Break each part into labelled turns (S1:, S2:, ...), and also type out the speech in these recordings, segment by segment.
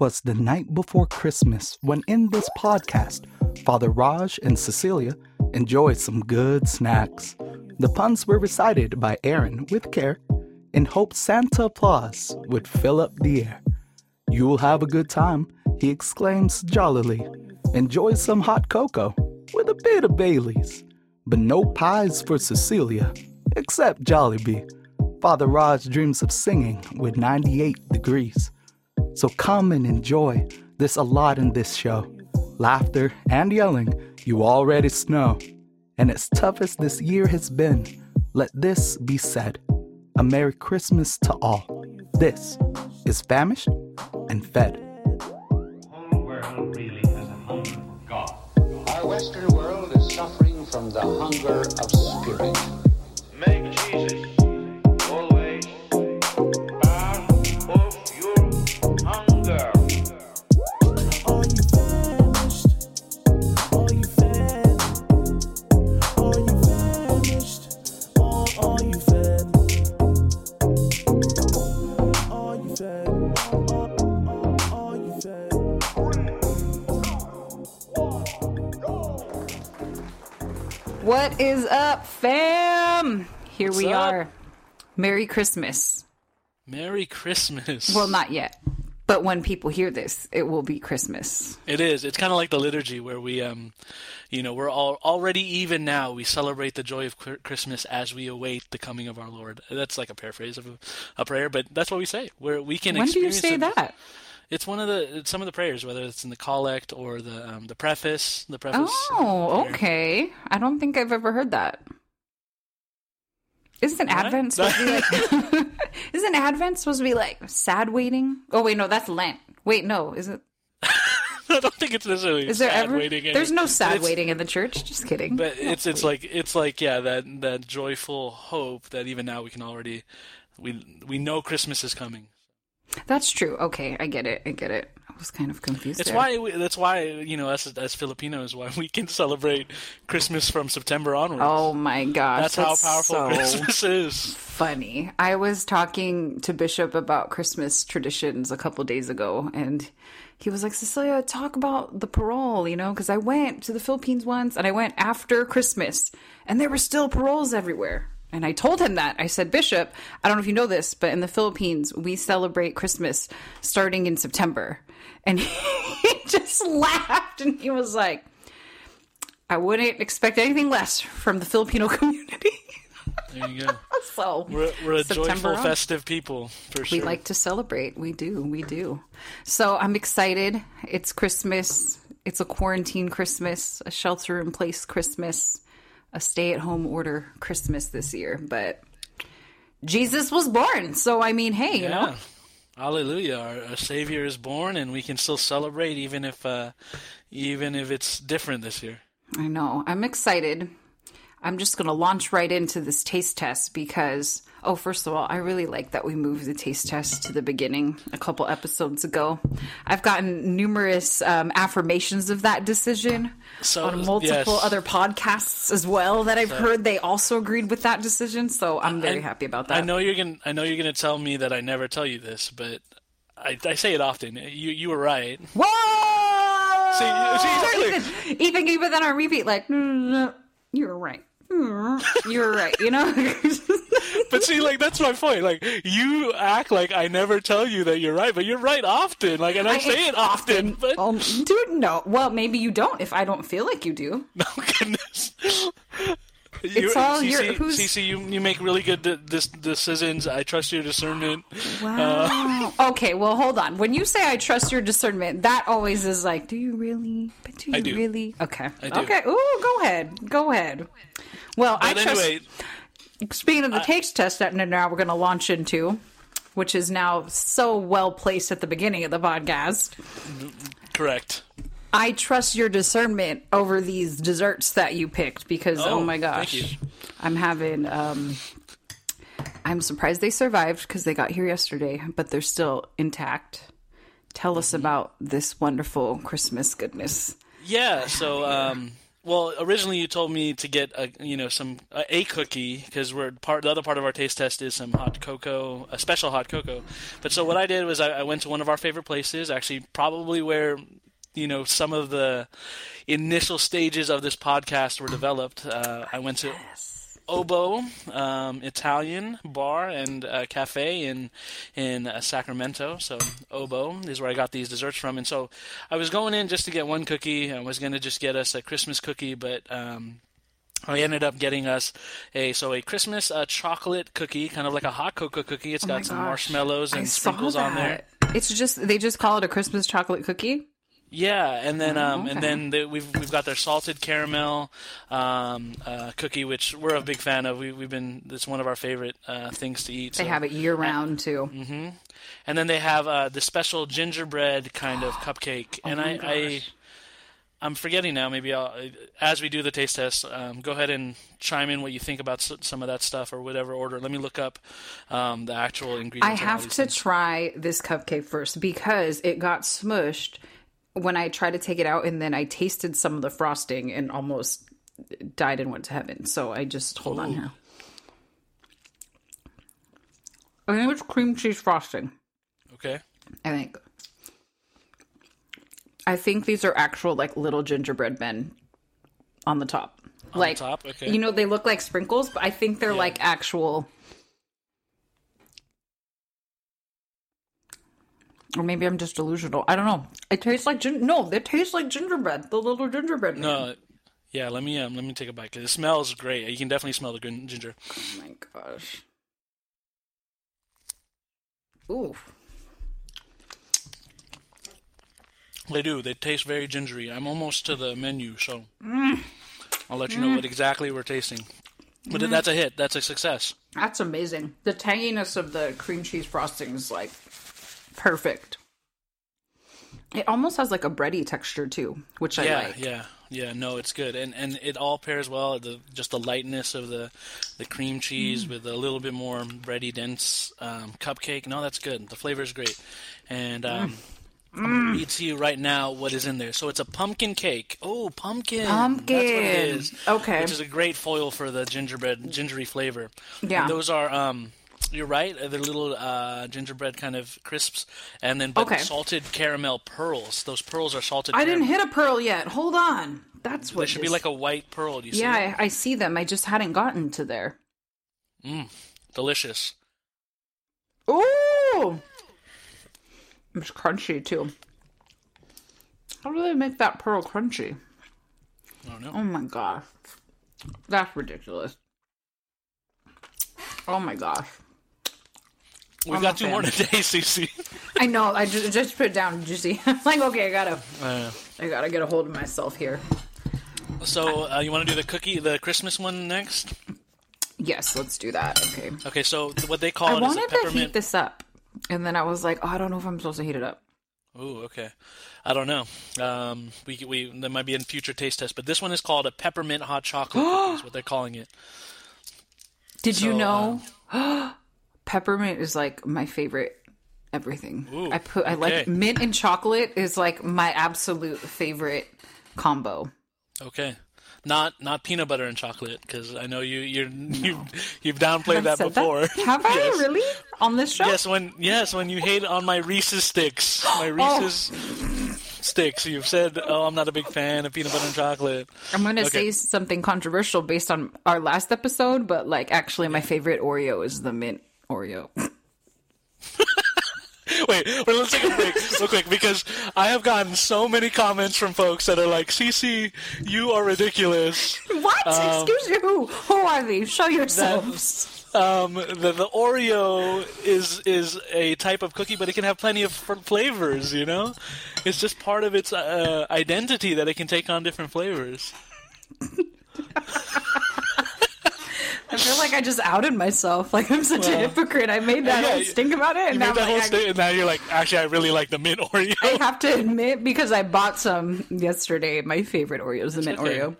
S1: 'twas the night before Christmas when in this podcast, Father Raj and Cecilia enjoyed some good snacks. The puns were recited by Aaron with care in hope Santa Claus would fill up the air. You'll have a good time, he exclaims jollily. Enjoy some hot cocoa with a bit of Bailey's. But no pies for Cecilia, except Jollibee. Father Raj dreams of singing with 98 degrees. So come and enjoy. There's a lot in this show. Laughter and yelling, you already know. And as tough as this year has been, let this be said. A Merry Christmas to all. This is Famished and Fed.
S2: Up, fam? Here we
S3: up?
S2: are. Merry Christmas.
S3: Merry Christmas.
S2: Well, not yet. But when people hear this, it will be Christmas.
S3: it is. It's kind of like the liturgy where we, um, you know, we're all already even now. We celebrate the joy of Christmas as we await the coming of our Lord. That's like a paraphrase of a, a prayer, but that's what we say. Where we can.
S2: When do you say
S3: the-
S2: that?
S3: It's one of the it's some of the prayers, whether it's in the collect or the um, the preface. The preface.
S2: Oh, okay. I don't think I've ever heard that. Isn't
S3: What?
S2: Advent supposed to be like? isn't Advent supposed to be like sad waiting? Oh wait, no, that's Lent. Wait, no, is it?
S3: I don't think it's necessarily.
S2: Is there
S3: sad
S2: ever?
S3: waiting in
S2: There's no sad waiting in the church. Just kidding.
S3: But it's it's like it's like yeah that that joyful hope that even now we can already we we know Christmas is coming.
S2: That's true. Okay, I get it. I get it. I was kind of confused.
S3: It's
S2: there.
S3: why we, that's why you know us as, as Filipinos why we can celebrate Christmas from September onwards.
S2: Oh my gosh,
S3: that's, how powerful
S2: so
S3: Christmas is.
S2: funny. I was talking to Bishop about Christmas traditions a couple days ago, and he was like, Cecilia, talk about the parole, you know, because I went to the Philippines once and I went after Christmas, and there were still paroles everywhere. And I told him that. I said, Bishop, I don't know if you know this, but in the Philippines, we celebrate Christmas starting in September. And he just laughed and he was like, I wouldn't expect anything less from the Filipino community.
S3: There you go.
S2: so
S3: We're, we're a
S2: September
S3: joyful,
S2: on.
S3: festive people for sure.
S2: We like to celebrate. We do. We do. So I'm excited. It's Christmas. It's a quarantine Christmas, a shelter in place Christmas, a stay at home order Christmas this year. But Jesus was born. So, I mean, hey, you
S3: yeah.
S2: know,
S3: Hallelujah! Our, our Savior is born, and we can still celebrate even if uh, even if it's different this year.
S2: I know. I'm excited. I'm just going to launch right into this taste test because, oh, first of all, I really like that we moved the taste test to the beginning a couple episodes ago. I've gotten numerous um, affirmations of that decision
S3: So,
S2: on multiple
S3: yes.
S2: other podcasts as well that I've heard they also agreed with that decision. So I'm very
S3: I-
S2: happy about that.
S3: I know you're gonna. I know you're gonna tell me that I never tell you this, but I, I say it often. You you were right.
S2: Whoa!
S3: See, see, exactly.
S2: Ethan gave it then on repeat, like, "Mm, you were right. Mm, you're right, you know?
S3: But see, like that's my point. Like you act like I never tell you that you're right, but you're right often. Like, and I, say it often. But
S2: Um, dude, no. Well, maybe you don't if I don't feel like you do.
S3: oh goodness. You,
S2: all
S3: Cece,
S2: your- who's-
S3: Cece, you you make really good de- dis- decisions. I trust your discernment.
S2: Wow. okay, well, hold on. When you say I trust your discernment, that always is like, do you really? But do you
S3: I do.
S2: really? Okay.
S3: I do.
S2: Okay. Ooh, go ahead. Go ahead. Well, I
S3: But
S2: trust. Speaking of the taste test that now we're going to launch into, which is now so well placed at the beginning of the podcast.
S3: correct.
S2: I trust your discernment over these desserts that you picked because oh,
S3: Oh,
S2: my gosh. I'm having um I'm surprised they survived because they got here yesterday, but they're still intact. Tell us
S3: Mm-hmm.
S2: about this wonderful Christmas goodness.
S3: Yeah. So um, Well, originally you told me to get a you know some a, a cookie because we're part the other part of our taste test is some hot cocoa, a special hot cocoa. But so what I did was I, I went to one of our favorite places, actually probably where you know some of the initial stages of this podcast were developed. Uh, I went to Obo um, Italian bar and uh, cafe in in uh, Sacramento. So Obo is where I got these desserts from, and so I was going in just to get one cookie. I was going to just get us a Christmas cookie, but um, I ended up getting us a so a Christmas uh, chocolate cookie, kind of like a hot cocoa cookie. It's
S2: Oh
S3: got some
S2: gosh.
S3: marshmallows and
S2: saw
S3: sprinkles on there.
S2: It's just they just call it a Christmas chocolate cookie.
S3: Yeah, and then um,
S2: okay.
S3: and then the, we've we've got their salted caramel um, uh, cookie, which we're a big fan of. We, we've been it's one of our favorite uh, things to eat.
S2: They
S3: so-
S2: have it year round too.
S3: and then they have uh, the special gingerbread kind of cupcake. and I, I I'm forgetting now. Maybe I'll as we do the taste test, um, go ahead and chime in what you think about s- some of that stuff or whatever order. Let me look up um, the actual ingredients.
S2: I have to
S3: things.
S2: try this cupcake first because it got smushed when I tried to take it out, and then I tasted some of the frosting and almost died and went to heaven. So I just hold on here. I think it's cream cheese frosting.
S3: Okay.
S2: I think. I think these are actual like little gingerbread men on the top.
S3: On
S2: like
S3: the top. Okay.
S2: you know they look like sprinkles, but I think they're like actual or maybe I'm just delusional. I don't know. It tastes like gin- no, they taste like gingerbread. The little gingerbread. man.
S3: no. Yeah. Let me um, let me take a bite because it smells great. You can definitely smell the ginger.
S2: Oh my gosh. Ooh.
S3: They do. They taste very gingery. I'm almost to the menu, so
S2: Mm.
S3: I'll let you know what exactly we're tasting. But that's a hit. That's a success.
S2: That's amazing. The tanginess of the cream cheese frosting is like perfect. It almost has like a bready texture too, which I
S3: yeah,
S2: like.
S3: yeah, yeah. No, it's good, and and it all pairs well. The just the lightness of the the cream cheese
S2: Mm.
S3: with a little bit more bready, dense um, cupcake. No, that's good. The flavor is great, and um,
S2: Mm.
S3: I'm gonna read to you right now what is in there. So it's a pumpkin cake. Oh, pumpkin! That's what it
S2: Pumpkin. Okay.
S3: which is a great foil for the gingerbread gingery flavor.
S2: Yeah.
S3: And those are um. You're right. They're little uh, gingerbread kind of crisps, and then but
S2: Okay.
S3: salted caramel pearls. Those pearls are salted.
S2: I didn't hit a pearl yet. Hold on. That's what
S3: They should be like a white pearl. Do you see?
S2: Yeah. I, I see them. I just hadn't gotten to there.
S3: Delicious.
S2: Ooh, it's crunchy too. How do they make that pearl crunchy?
S3: I don't know.
S2: Oh my gosh, that's ridiculous. Oh my gosh.
S3: We've
S2: I'm
S3: got
S2: a
S3: two more
S2: fan.
S3: today, Cece.
S2: I know. I just, just put it down. Did you see? I'm like, okay, I gotta,
S3: Uh,
S2: I gotta get a hold of myself here.
S3: so uh, you want to do the cookie, the Christmas one next?
S2: Yes, let's do that. Okay.
S3: Okay, so what they call
S2: I
S3: it is a
S2: wanted to heat this up, and then I was like, oh, I don't know if I'm supposed to heat it up.
S3: Ooh, okay. I don't know. Um, we we there might be in future taste tests, but this one is called a peppermint hot chocolate cookie. is what they're calling it.
S2: Did you
S3: So,
S2: know peppermint is like my favorite everything.
S3: Ooh,
S2: I put I
S3: okay.
S2: like mint and chocolate is like my absolute favorite combo.
S3: Okay. Not not peanut butter and chocolate because I know you you're you you've downplayed that before.
S2: Have I
S3: Yes.
S2: really on this show?
S3: Yes, when yes, when you hate on my Reese's sticks, my
S2: Oh.
S3: Reese's sticks, you've said, "Oh, I'm not a big fan of peanut butter and chocolate."
S2: I'm going to
S3: Okay.
S2: say something controversial based on our last episode, but like actually my favorite Oreo is the mint Oreo.
S3: Wait, wait, let's take a break real quick because I have gotten so many comments from folks that are like, "CC, you are ridiculous."
S2: what? Excuse you. Who? Who are these? Show yourselves.
S3: Um, the the Oreo is is a type of cookie, but it can have plenty of f- flavors. You know, it's just part of its uh, identity that it can take on different flavors.
S2: I feel like I just outed myself. Like I'm such a hypocrite. I made that
S3: Yeah,
S2: whole stink about it, and now,
S3: that
S2: I'm
S3: whole
S2: like, I-
S3: and now you're like, actually, I really like the mint Oreo.
S2: I have to admit because I bought some yesterday. My favorite Oreo is the mint
S3: okay.
S2: Oreo,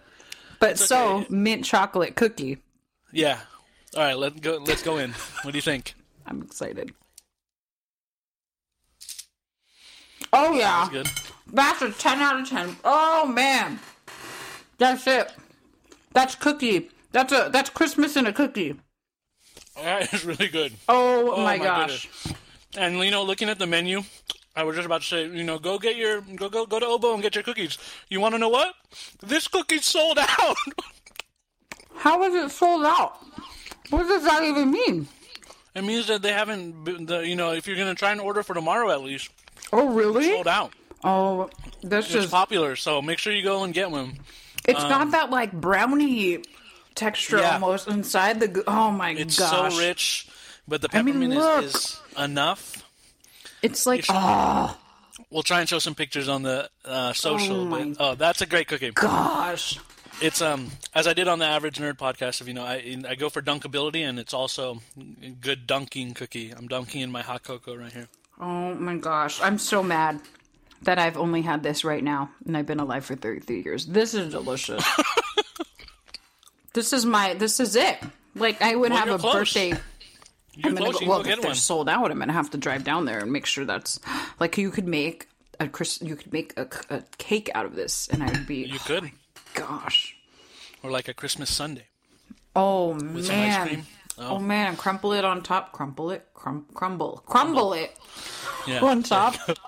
S2: but so
S3: okay.
S2: mint chocolate cookie.
S3: yeah. All right, let go. Let's go in. What do you think?
S2: I'm excited. Oh yeah,
S3: Good.
S2: that's a ten out of ten. Oh man, That's it. That's cookie. That's a that's Christmas in a cookie.
S3: That is really good.
S2: Oh,
S3: Oh, oh
S2: my,
S3: my
S2: gosh.
S3: And you know, looking at the menu, I was just about to say, you know, go get your go go go to Obo and get your cookies. You want to know what? This cookie's sold out.
S2: How is it sold out? What does that even mean?
S3: it means that they haven't, been, the, you know, if you're gonna try and order for tomorrow at least,
S2: Oh, really?
S3: sold out.
S2: Oh, this
S3: It's
S2: is.
S3: popular, so make sure you go and get one.
S2: It's got um, that like brownie texture
S3: Yeah.
S2: almost inside the. Oh my gosh.
S3: It's
S2: gosh!
S3: so rich, but the
S2: I mean,
S3: peppermint is, is enough.
S2: It's like
S3: You
S2: oh
S3: We'll try and show some pictures on the uh, social.
S2: Oh
S3: but, oh, that's a great cookie.
S2: gosh!
S3: It's um as I did on the Average Nerd podcast. If you know, I I go for dunkability, and it's also good dunking cookie. I'm dunking in my hot cocoa right here.
S2: Oh my gosh! I'm so mad that I've only had this right now, and I've been alive for 33 years. This is delicious. this is my. This is it. Like I would
S3: Well,
S2: have a
S3: close.
S2: birthday.
S3: You're
S2: I'm gonna
S3: close.
S2: go, well,
S3: go
S2: if
S3: get
S2: they're
S3: one.
S2: sold out, I'm gonna have to drive down there and make sure that's like you could make a Chris. You could make a, a cake out of this, and I would be.
S3: You could, oh
S2: Gosh.
S3: or like a Christmas Sunday
S2: Oh
S3: with some
S2: man.
S3: ice cream.
S2: Oh, oh. man, crumple it on top, crumple it, crum- crumble, crumble it
S3: Yeah.
S2: on top.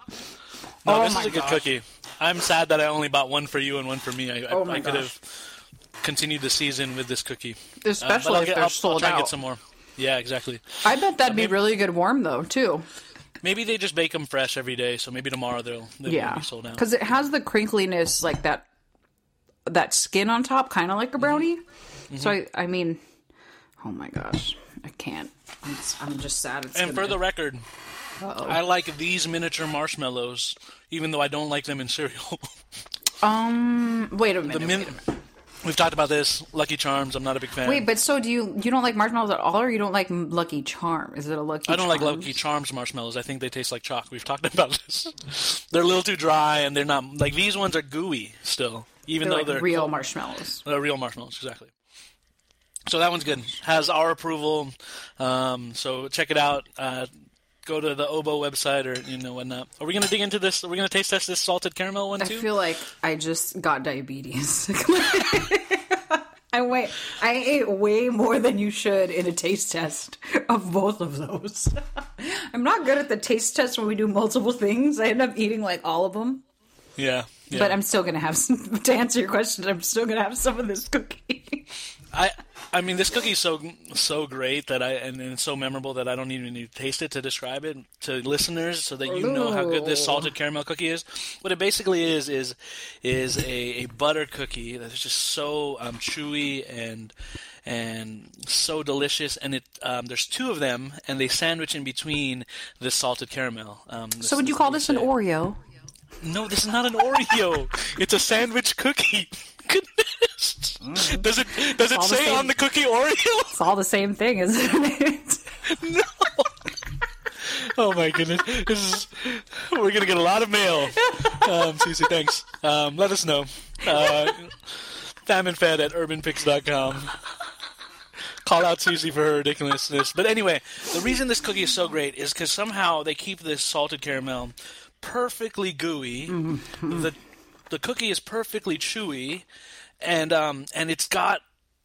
S3: No,
S2: Oh
S3: this
S2: my
S3: is a good
S2: gosh.
S3: cookie. I'm sad that I only bought one for you and one for me. I, I,
S2: Oh my
S3: I could
S2: gosh.
S3: have continued the season with this cookie. Uh,
S2: Especially
S3: I'll
S2: if
S3: get-
S2: they're
S3: I'll,
S2: sold
S3: I'll
S2: out.
S3: get some more. Yeah, exactly.
S2: I bet that'd be really good warm though too.
S3: Maybe they just bake them fresh every day, so maybe tomorrow they'll they
S2: Yeah,
S3: be sold out.
S2: because it has the crinkliness like that, that skin on top, kind of like a brownie.
S3: Mm-hmm.
S2: So I, I mean, oh my gosh, I can't. It's, I'm just sad. It's
S3: And
S2: gonna-
S3: for the record,
S2: Uh-oh.
S3: I like these miniature marshmallows, even though I don't like them in cereal.
S2: um, wait a minute.
S3: the
S2: wait, a minute.
S3: We've talked about this. Lucky Charms. I'm not a big fan.
S2: Wait, but so do you? You don't like marshmallows at all, or you don't like Lucky Charm? Is it a Lucky?
S3: I don't like Lucky Charms marshmallows. I think they taste like chalk. We've talked about this. they're a little too dry, and they're not like these ones are gooey still, even
S2: They're
S3: though
S2: like
S3: they're
S2: real marshmallows.
S3: They're real marshmallows, exactly. So that one's good. Has our approval. Um, so check it out. Uh, go to the Obo website or you know whatnot. Are we gonna dig into this? Are we gonna taste test this salted caramel one too?
S2: I feel like I just got diabetes. I wait. I ate way more than you should in a taste test of both of those. I'm not good at the taste test when we do multiple things. I end up eating like all of them.
S3: yeah, yeah.
S2: But I'm still gonna have some. To answer your question, I'm still gonna have some of this cookie.
S3: I I mean this cookie's so so great that I and, and it's so memorable that I don't even need to taste it to describe it to listeners so that you know how good this salted caramel cookie is. What it basically is is is a, a butter cookie that's just so um, chewy and and so delicious and it um, there's two of them and they sandwich in between this salted caramel. Um,
S2: So would you call this an Oreo?
S3: No, this is not an Oreo. it's a sandwich cookie. Goodness. Does it does it say on the cookie Oreo?
S2: It's all the same thing, isn't it?
S3: no. Oh my goodness. This is we're gonna get a lot of mail. Um Susie, thanks. Um let us know. Uh famandfed at urbanpix.com. Call out Susie for her ridiculousness. But anyway, the reason this cookie is so great is because somehow they keep this salted caramel perfectly gooey. The the cookie is perfectly chewy, and um and it's got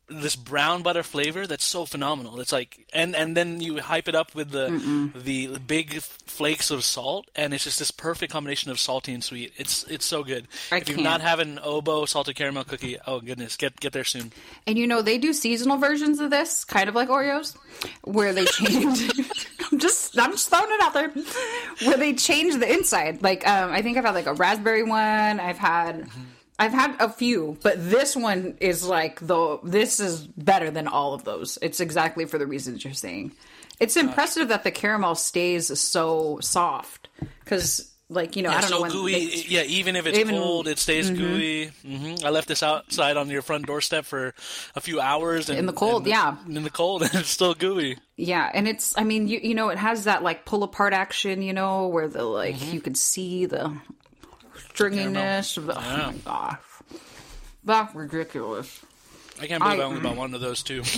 S3: this brown butter flavor that's so phenomenal. It's like and and then you hype it up with the the big flakes of salt, and it's just this perfect combination of salty and sweet. It's it's so good.
S2: I
S3: if you've
S2: can't.
S3: not had an Obo salted caramel cookie, oh goodness, get get there soon.
S2: And you know, they do seasonal versions of this, kind of like Oreos, where they change. I'm just, I'm just throwing it out there, where they change the inside. Like, um, I think I've had like a raspberry one. I've had, I've had a few, but this one is like the. This is better than all of those. It's exactly for the reasons you're saying. It's impressive that the caramel stays so soft because, like, you know, I don't
S3: so
S2: know when.
S3: gooey.
S2: they-
S3: yeah, even if it's
S2: even-
S3: cold, it stays gooey. hmm I left this outside on your front doorstep for a few hours and,
S2: In the cold,
S3: and-
S2: yeah.
S3: in the cold, and it's still gooey.
S2: Yeah, and it's I mean, you you know, it has that like pull apart action, you know, where the like
S3: Mm-hmm.
S2: you could see the stringiness of the
S3: Yeah.
S2: oh my gosh. That's ridiculous.
S3: I can't believe I,
S2: I-
S3: only bought one of those too.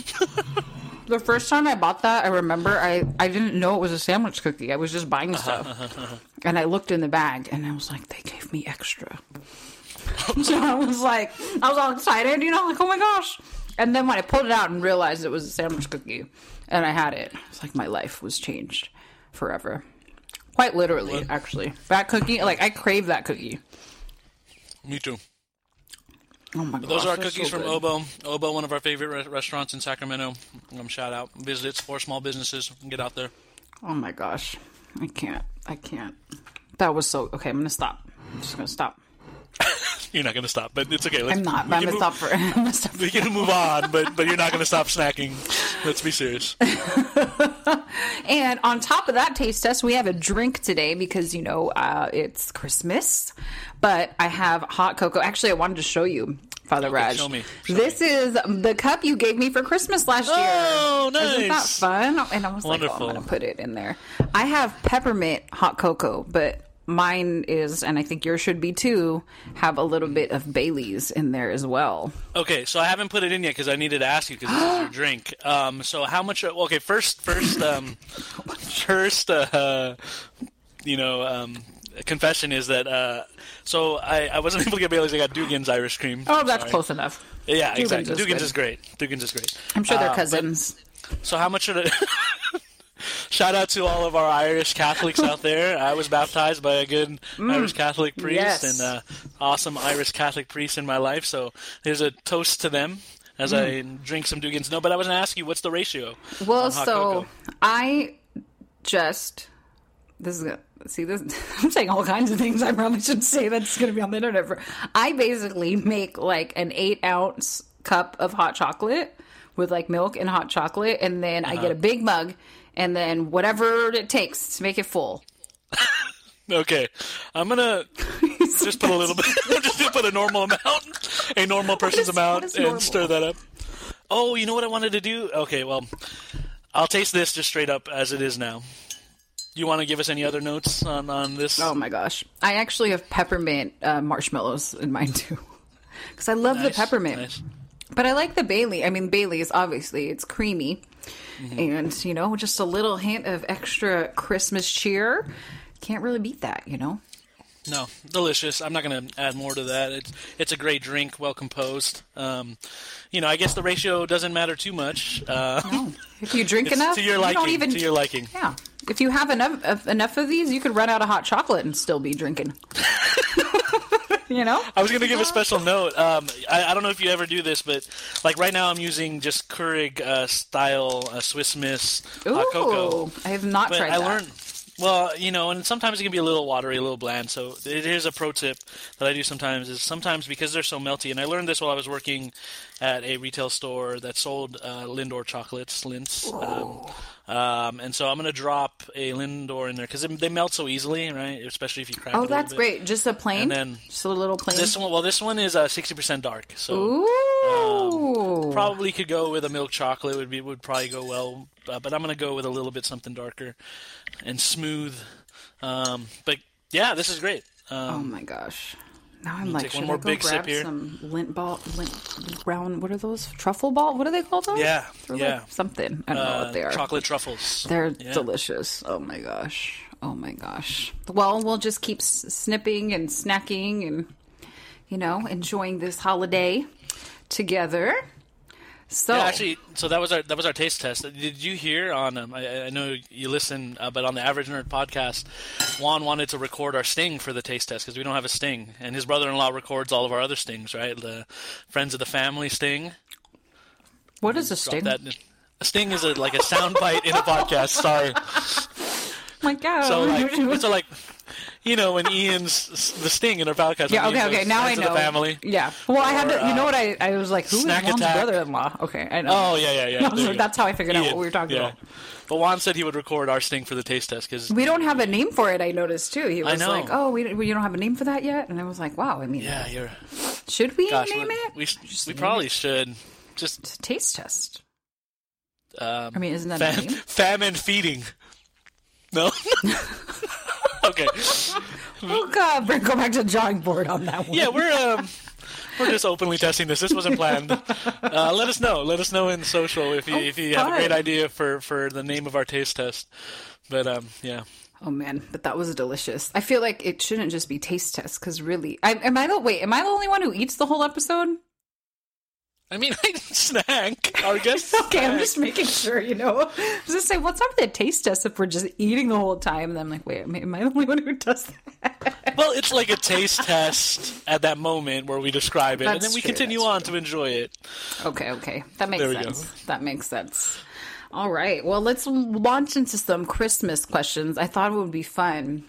S2: The first time I bought that, I remember I, I didn't know it was a sandwich cookie. I was just buying stuff. and I looked in the bag and I was like, they gave me extra. so I was like, I was all excited, you know, like, oh my gosh. And then when I pulled it out and realized it was a sandwich cookie and I had it, it's like my life was changed forever. Quite literally, actually. That cookie, like, I crave that cookie.
S3: Me too.
S2: Oh my gosh.
S3: Those are our cookies
S2: so
S3: from
S2: good.
S3: Obo. Obo, one of our favorite re- restaurants in Sacramento. Um, shout out, visit it, support small businesses. Get out there.
S2: Oh my gosh. I can't. I can't. That was so. Okay, I'm going to stop. I'm just going to stop.
S3: You're not gonna stop, but it's okay. Let's,
S2: I'm not. but I'm going to stop for. I'm gonna stop for
S3: We can move on, but but you're not gonna stop snacking. Let's be serious.
S2: And on top of that taste test, we have a drink today because, you know, uh, it's Christmas. But I have hot cocoa. Actually, I wanted to show you, Father Raj.
S3: show me. Show
S2: this is the cup you gave me for Christmas last year.
S3: Oh, nice.
S2: Isn't that fun? And I was like, oh, I'm going to put it in there. I have peppermint hot cocoa, but mine is, and I think yours should be too, have a little bit of Bailey's in there as well.
S3: Okay, so I haven't put it in yet because I needed to ask you because this is your drink. Um, so how much? Okay, first, first, um, first, uh, you know, um, confession is that uh, so I, I wasn't able to get Bailey's. I got Dugan's Irish cream.
S2: Oh, that's
S3: Sorry.
S2: close enough.
S3: Yeah,
S2: Dugan's
S3: exactly.
S2: is
S3: Dugan's
S2: good.
S3: is great. Dugan's is great.
S2: I'm sure they're
S3: Uh, but-
S2: cousins.
S3: So how much should it? Shout out to all of our Irish Catholics out there. I was baptized by a good Irish Catholic priest
S2: yes.
S3: and uh, awesome Irish Catholic priest in my life. So there's a toast to them as I drink some Dugan's. No, but I was going to ask you, what's the ratio?
S2: Well, so
S3: cocoa?
S2: I just this is gonna see this. I'm saying all kinds of things. I probably shouldn't say that's going to be on the internet. For I basically make like an eight ounce cup of hot chocolate with like milk and hot chocolate, and then I
S3: Uh-huh.
S2: get a big mug, and then whatever it takes to make it full.
S3: Okay, I'm gonna just put a little bit. I'm just gonna put a normal amount, a normal person's
S2: is-
S3: amount, and stir that up. Oh, you know what I wanted to do? Okay, well, I'll taste this just straight up as it is now. You want to give us any other notes on on this?
S2: Oh my gosh! I actually have peppermint uh, marshmallows in mine too, because I love the peppermint.
S3: nice.
S2: But I like the Bailey. I mean, Bailey is obviously it's creamy,
S3: Mm-hmm.
S2: and you know, just a little hint of extra Christmas cheer. Can't really beat that, you know.
S3: No, delicious. I'm not going to add more to that. It's it's a great drink, well composed. Um, you know, I guess the ratio doesn't matter too much. Uh,
S2: If you drink enough,
S3: to your
S2: you
S3: liking.
S2: don't even.
S3: to your liking.
S2: yeah, if you have enough of, enough of these, you could run out of hot chocolate and still be drinking. you know.
S3: I was going to give a special note. Um, I, I don't know if you ever do this, but like right now, I'm using just Keurig uh, style uh, Swiss Miss hot cocoa.
S2: I have not
S3: But
S2: tried
S3: I
S2: that.
S3: learned. Well, you know, and sometimes it can be a little watery, a little bland. So it is a pro tip that I do sometimes. Is sometimes because they're so melty, and I learned this while I was working at a retail store that sold uh, Lindor chocolates, Lindts. Um, um, and so I'm gonna drop a Lindor in there because they melt so easily, right? Especially if you crack.
S2: Oh, that's great. Just a plain,
S3: And then
S2: just a little plain.
S3: This one, well, this one is uh, 60% dark, so
S2: Ooh.
S3: probably could go with a milk chocolate. Would be would probably go well, uh, but I'm gonna go with a little bit something darker and smooth. Um, but yeah, this is great.
S2: Oh
S3: Um,
S2: my gosh. Now I'm like,
S3: take one
S2: should
S3: more
S2: I go
S3: big sip
S2: grab
S3: here?
S2: some Lindt ball, lint brown? What are those? Truffle ball? What are they called? Those?
S3: Yeah,
S2: They're like
S3: yeah.
S2: something. I don't know
S3: uh,
S2: what they are.
S3: chocolate truffles.
S2: They're
S3: Yeah.
S2: delicious. Oh my gosh. Oh my gosh. Well, we'll just keep s- snipping and snacking and you know enjoying this holiday together. So
S3: Yeah, actually, so that was our that was our taste test. Did you hear on? Um, I, I know you listen, uh, but on the Average Nerd podcast, Juan wanted to record our sting for the taste test because we don't have a sting, and his brother-in-law records all of our other stings, right? The friends of the family sting.
S2: what is a sting?
S3: that. A sting is a, like a sound bite in a podcast. Sorry.
S2: my God.
S3: So like, so like, you know, when Ian's the sting in our podcast.
S2: yeah. Okay. Okay. Now I know.
S3: The family.
S2: Yeah. Well, I had to. You know
S3: uh,
S2: what? I I was like, who is Juan's brother-in-law? Okay. I know.
S3: Oh yeah, yeah, yeah.
S2: I was
S3: there
S2: like,
S3: you
S2: that's how I figured out what we were talking
S3: yeah.
S2: about.
S3: But Juan said he would record our sting for the taste test because
S2: We don't have a name for it. I noticed too. He
S3: I
S2: was like, "Oh, we we don't have a name for that yet," and I was like, "Wow." I mean,
S3: yeah, you're.
S2: should we
S3: Gosh,
S2: name it?
S3: we, we probably
S2: it.
S3: should. Just
S2: It's a taste test.
S3: um,
S2: I mean, isn't that a
S3: fam-
S2: name?
S3: famine feeding. No. okay.
S2: Oh God, bring go back to the drawing board on that one.
S3: Yeah, we're um. We're just openly testing this. This wasn't planned. Uh, let us know. Let us know in social if you if you have a great idea for for the name of our taste test. But um, yeah.
S2: Oh man, but that was delicious. I feel like it shouldn't just be taste test because really, I, am I the wait? Am I the only one who eats the whole episode?
S3: I mean, I snack. Our guests.
S2: Okay, I'm just making sure, you know. I was just say, what's up with the taste test if we're just eating the whole time? And I'm like, wait, am I the only one who does that?
S3: Well, it's like a taste test at that moment where we describe it, and then we
S2: true,
S3: continue
S2: that's
S3: on to enjoy it.
S2: Okay, okay, that makes
S3: There we go.
S2: sense. That makes sense. All right, well, let's launch into some Christmas questions. I thought it would be fun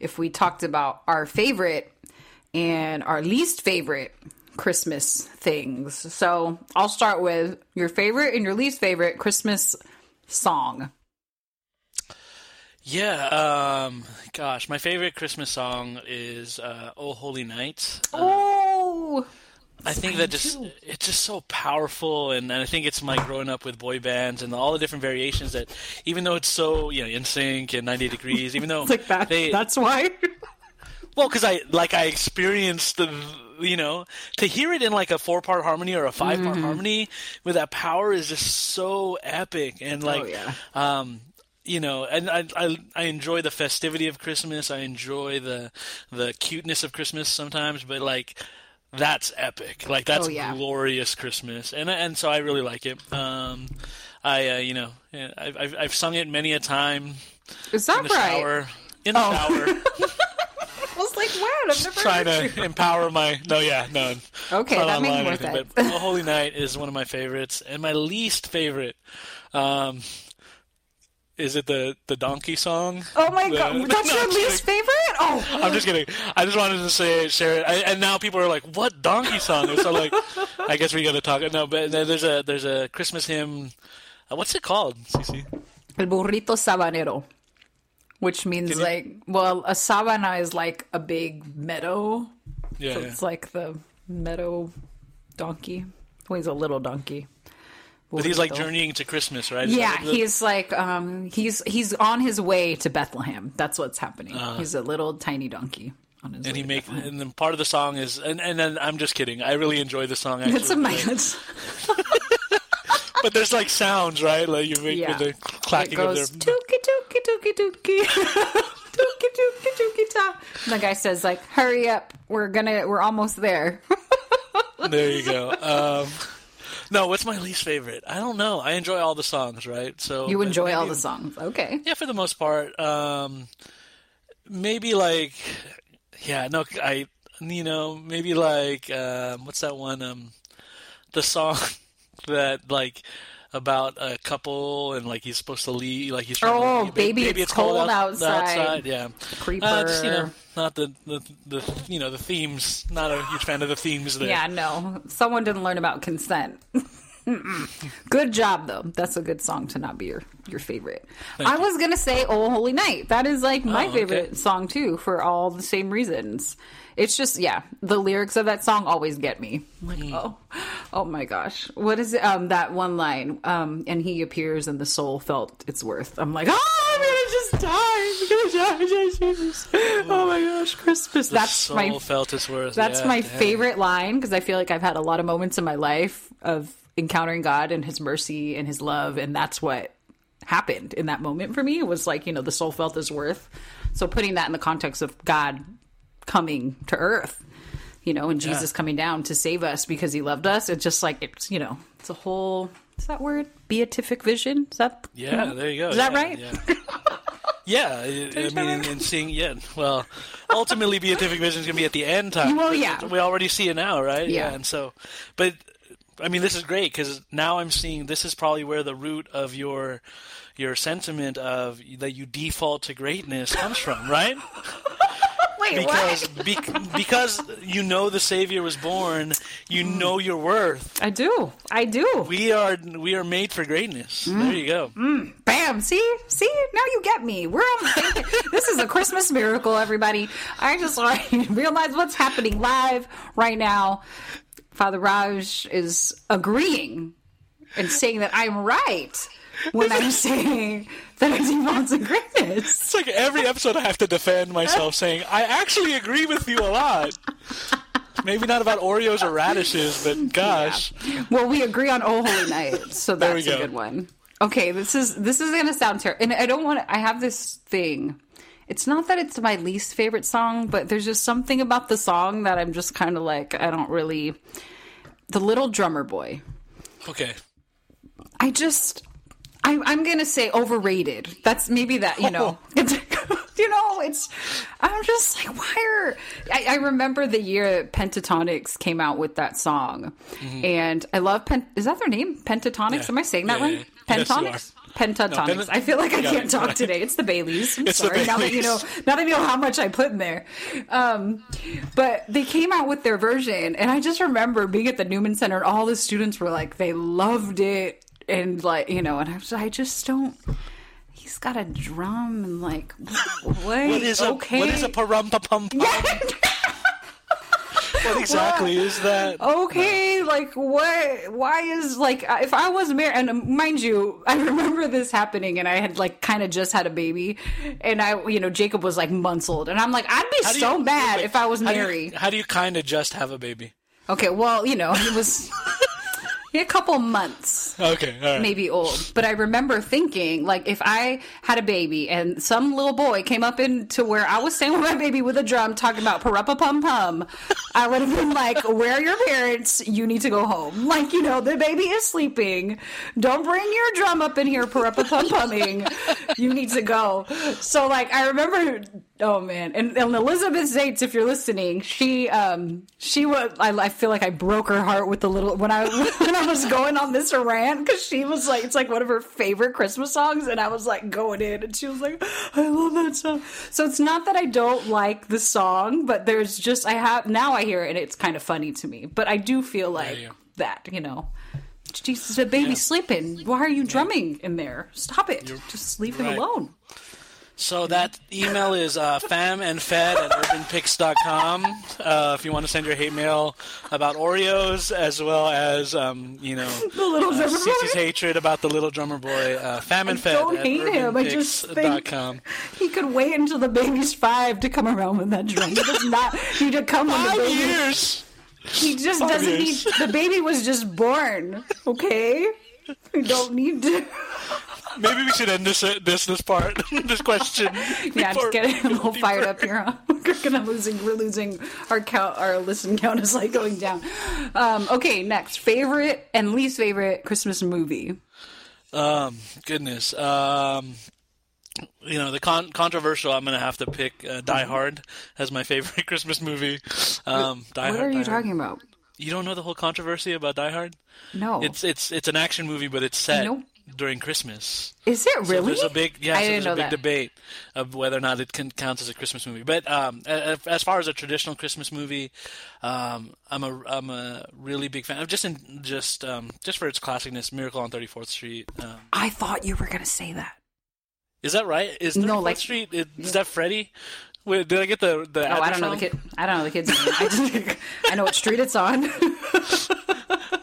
S2: if we talked about our favorite and our least favorite Christmas things. So I'll start with your favorite and your least favorite Christmas song.
S3: Yeah. Um. Gosh, my favorite Christmas song is uh, "Oh Holy Night."
S2: Oh,
S3: I think that just it's just so powerful, and, and I think it's my growing up with boy bands and all the different variations that, even though it's so you know NSYNC and 90 degrees, even though
S2: it's like that.
S3: they
S2: That's why.
S3: well because I like I experienced the you know to hear it in like a four part harmony or a five part
S2: Mm-hmm.
S3: harmony with that power is just so epic and like
S2: Oh, yeah.
S3: um you know and I, I I enjoy the festivity of Christmas I enjoy the the cuteness of Christmas sometimes but like that's epic like that's
S2: Oh, yeah.
S3: glorious Christmas and and so I really like it um I uh, you know I've, I've I've sung it many a time
S2: Is that in
S3: the
S2: right?
S3: shower in the
S2: Oh.
S3: shower
S2: like, wow, I've never
S3: trying
S2: heard you.
S3: to empower my no yeah no
S2: Okay, that makes more
S3: anything,
S2: sense.
S3: but holy night is one of my favorites and my least favorite um is it the the donkey song
S2: Oh my
S3: The-
S2: god, that's
S3: I'm
S2: your
S3: kidding.
S2: least favorite? Oh,
S3: i'm just kidding i just wanted to say share it I, and now people are like what donkey song and so like i guess we gotta talk no but there's a there's a christmas hymn uh, what's it called Cece?
S2: El burrito sabanero, which means
S3: you-
S2: like, well, a sabana is like a big meadow.
S3: yeah,
S2: So
S3: yeah.
S2: it's like the meadow donkey. Well, he's a little donkey.
S3: but he's like journeying to christmas right Is
S2: Yeah, he's like um he's he's on his way to Bethlehem. That's what's happening. he's a little tiny donkey on his
S3: Uh. and
S2: way
S3: he make and then part of the song is and and then i'm just kidding i really enjoy the song actually
S2: It's a
S3: but there's like sounds, right? Like you make
S2: Yeah.
S3: with the
S2: it
S3: clacking of
S2: goes
S3: their.
S2: tookie tookie tookie tookie tookie tookie tookie ta. And the guy says like, "Hurry up, we're gonna we're almost there."
S3: There you go. Um, no, what's my least favorite? I don't know. I enjoy all the songs, right? So
S2: you enjoy all the songs, okay?
S3: Yeah, for the most part. Um, maybe like, yeah, no, I, you know, maybe like, um, what's that one? Um, the song that like about a couple and like he's supposed to leave, like he's trying
S2: Oh,
S3: to,
S2: baby, it's cold outside.
S3: Yeah,
S2: Creeper.
S3: Uh, just, you know, not the, the the you know the themes. Not a huge fan of the themes there.
S2: Yeah, no. Someone didn't learn about consent. Mm-mm. good job though. That's a good song to not be your your favorite. I was gonna say "Oh Holy Night." That is like my
S3: Oh, okay.
S2: favorite song too, for all the same reasons. It's just yeah, the lyrics of that song always get me. Like
S3: Hmm.
S2: oh, oh my gosh, what is it? Um, that one line. Um, and he appears, and the soul felt its worth. I'm like, oh, I'm gonna just die. I'm gonna die, Jesus. Oh my gosh, Christmas.
S3: The
S2: That's
S3: soul
S2: my
S3: felt its worth.
S2: that's
S3: Yeah,
S2: my favorite line because I feel like I've had a lot of moments in my life of encountering God and His mercy and His love, and that's what happened in that moment for me. It was like you know the soul felt His worth. So putting that in the context of God coming to Earth, you know, and Jesus coming down to save us because He loved us, it's just like it's you know it's a whole. Is that word beatific vision? Is that
S3: Yeah, there you go.
S2: Is that right?
S3: Yeah. Yeah, I, mean, and, and seeing, yeah, well, ultimately, beatific vision is going to be at the end time.
S2: Well, yeah.
S3: we already see it now, right?
S2: Yeah.
S3: and so, but I mean, this is great because now I'm seeing this is probably where the root of your your sentiment of that you default to greatness comes from, right?
S2: Wait,
S3: Because
S2: what?
S3: bec because you know the Savior was born, you
S2: Mm.
S3: know your worth.
S2: I do, I do.
S3: We are we are made for greatness.
S2: Mm.
S3: There you go.
S2: Bam! See, see, now you get me. We're on. this is a Christmas miracle, everybody. I just like realize what's happening live right now. Father Raj is agreeing and saying that I'm right when I'm saying that I default to greatness.
S3: It's like every episode I have to defend myself saying, I actually agree with you a lot. Maybe not about Oreos or radishes, but gosh.
S2: Well, we agree on Oh Holy Night, so that's a good one. Okay, this is this is gonna sound terrible, and I don't want. to I have this thing. It's not that it's my least favorite song, but there's just something about the song that I'm just kind of like I don't really. The Little Drummer Boy.
S3: Okay.
S2: I just, I, I'm gonna say overrated. That's maybe that you know, it's, you know, it's. I'm just like, why are? I, I remember the year Pentatonix came out with that song, and I love Pen. Is that their name? Pentatonix?
S3: Mm-hmm. Yeah.
S2: Am I saying that
S3: Yeah,
S2: right?
S3: yeah, yeah. Yes,
S2: Pentatonix.
S3: No,
S2: I feel like I can't
S3: it,
S2: talk
S3: right.
S2: today. It's the Baileys. I'm
S3: It's
S2: sorry. Now that you know, now that you know how much I put in there. Um, but they came out with their version, and I just remember being at the Newman Center, and all the students were like, they loved it, and like you know, and I, was, I just don't. He's got a drum and like, what,
S3: What is a
S2: okay,
S3: what is a parum pa pum pum? What exactly is that?
S2: okay, like what? Why is like if I was married? And um, mind you, I remember this happening, and I had like kind of just had a baby, and I, you know, Jacob was like months old, and I'm like, I'd be so
S3: you-
S2: mad
S3: wait,
S2: if I was
S3: you-
S2: married.
S3: How do you kind of just have a baby?
S2: Okay, well, you know, he was a couple months
S3: Okay, right.
S2: maybe old. But I remember thinking, like, if I had a baby and some little boy came up into where I was staying with my baby with a drum talking about parappa pum pum, I would have been like, Where are your parents? You need to go home. Like, you know, the baby is sleeping. Don't bring your drum up in here, parappa pum pumming. You need to go. So, like, I remember. Oh man, and, and Elizabeth Zates, if you're listening, she um she was I, I feel like I broke her heart with the little when I when I was going on this rant because she was like it's like one of her favorite Christmas songs, and I was like going in, and she was like I love that song. So it's not that I don't like the song, but there's just I have now I hear it and it's kind of funny to me, but I do feel like that you know. Jesus, the baby's sleeping. Why are you drumming in there? Stop it. Just leave him
S3: right.
S2: alone.
S3: So that email is uh, famandfed at urbanpix.com uh, if you want to send your hate mail about Oreos as well as, um, you know,
S2: The little
S3: uh,
S2: drummer
S3: Cece's
S2: boy.
S3: hatred about the little drummer boy. Uh, famandfed
S2: don't
S3: at
S2: hate him. I just think he could wait until the baby's five to come around with that drum. He does not need to come when the
S3: Five
S2: baby.
S3: years!
S2: He just
S3: Five
S2: doesn't need. The baby was just born. Okay, we don't need to.
S3: Maybe we should end this uh, this this part, this question.
S2: Yeah,
S3: before
S2: just getting a little fired
S3: deeper.
S2: up here. We're gonna losing. We're losing our count. Our listen count is like going down. Um, okay, next favorite and least favorite Christmas movie.
S3: Um, goodness. Um, you know the con- controversial. I'm gonna have to pick uh, Die Hard as my favorite Christmas movie. Um, Die
S2: What
S3: Hard,
S2: are you
S3: Die Hard.
S2: talking about?
S3: You don't know the whole controversy about Die Hard?
S2: No,
S3: It's it's it's an action movie, but it's set
S2: Nope.
S3: During Christmas.
S2: is it
S3: So
S2: really?
S3: there's a big yeah. So there's a big
S2: that.
S3: debate of whether or not it can counts as a Christmas movie. But um, as far as a traditional Christmas movie, um, I'm a I'm a really big fan of just in just um, just for its classicness. Miracle on 34th Street. Um,
S2: I thought you were gonna say that.
S3: is that right? Is 34th
S2: No, like-
S3: Street? Is, is that Freddy? Wait, did I get the the?
S2: Oh, I don't know the kid. I don't know the kid's name. I just I know what street it's on.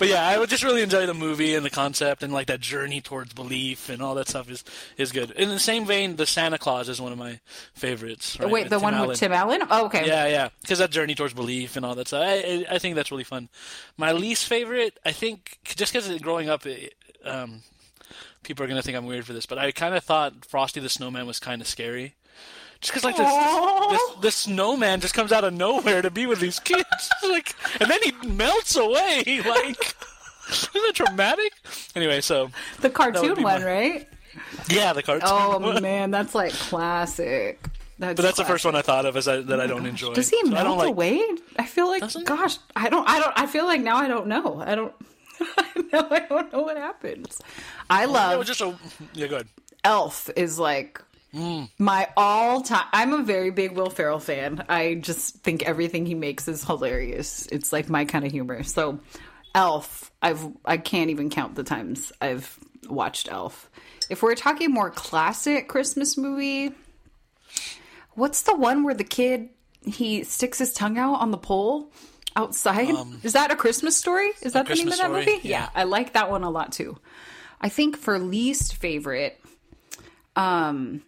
S3: But yeah, I would just really enjoy the movie and the concept and like that journey towards belief and all that stuff is is good. In the same vein, the Santa Claus is one of my favorites. Right?
S2: Wait, the one
S3: Allen.
S2: with Tim Allen? Oh, okay.
S3: Yeah, yeah, because that journey towards belief and all that stuff. I, I, I think that's really fun. My least favorite, I think, just because growing up, it, um, people are gonna think I'm weird for this, but I kind of thought Frosty the Snowman was kind of scary. Just because like this, this, this snowman just comes out of nowhere to be with these kids, like, and then he melts away. Like, isn't that traumatic? Anyway, so
S2: The cartoon one,
S3: my-
S2: right?
S3: yeah, the cartoon.
S2: Oh man, that's like classic. That's
S3: but that's the first one I thought of as I, that I oh don't enjoy.
S2: Does he
S3: So
S2: melt
S3: don't like,
S2: away? I feel like,
S3: Doesn't
S2: gosh, I don't, I don't, I feel like now I don't know. I don't, I know, I don't know what happens. I
S3: It
S2: love
S3: was just a yeah. Good.
S2: Elf is like
S3: Mm.
S2: my all time. I'm a very big Will Ferrell fan. I just think everything he makes is hilarious. It's like my kind of humor. So, Elf, I've I can't even count the times I've watched Elf. If we're talking more classic Christmas movie, what's the one where the kid he sticks his tongue out on the pole? Outside is that a Christmas story? Is that the name of
S3: Um,
S2: that
S3: Story,
S2: movie?
S3: yeah.
S2: I like that one a lot too. I think for least favorite, um,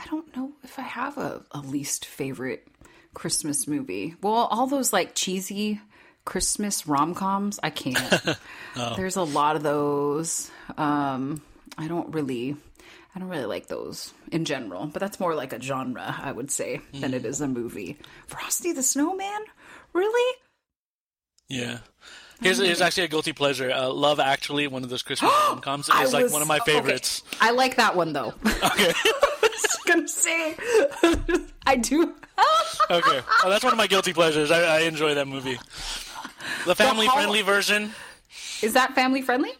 S2: I don't know if I have a, a least favorite Christmas movie. Well, all those like cheesy Christmas rom coms, I can't. There's a lot of those. Um, I don't really, I don't really like those in general. But that's more like a genre, I would say, than it is a movie. Frosty the Snowman, really?
S3: Yeah. Here's, here's actually a guilty pleasure. Uh, Love Actually, one of those Christmas rom coms, is like
S2: was-
S3: one of my
S2: okay.
S3: favorites.
S2: I like that one though.
S3: Okay.
S2: I gonna say, I do.
S3: okay. Oh, that's one of my guilty pleasures. I, I enjoy that movie. The family friendly version.
S2: Is that family friendly?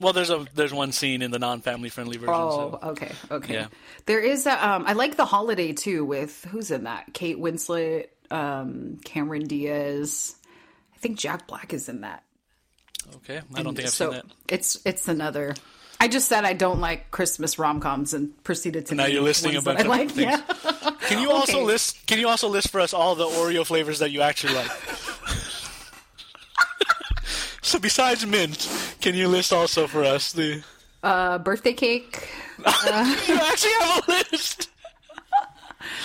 S3: Well, there's a there's one scene in the non family friendly version.
S2: Oh,
S3: so.
S2: okay, okay.
S3: Yeah.
S2: There is a, um I like the holiday too with who's in that? Kate Winslet, um, Cameron Diaz. I think Jack Black is in that.
S3: Okay. I don't think I've
S2: so
S3: seen that.
S2: it's it's another. I just said I don't like Christmas rom coms and proceeded to
S3: Now you're listing a bunch
S2: I
S3: of
S2: like.
S3: things.
S2: Yeah.
S3: Can you also
S2: Okay.
S3: list Can you also list for us all the Oreo flavors that you actually like? so besides mint, can you list also for us the?
S2: Uh, birthday cake.
S3: You actually have a list.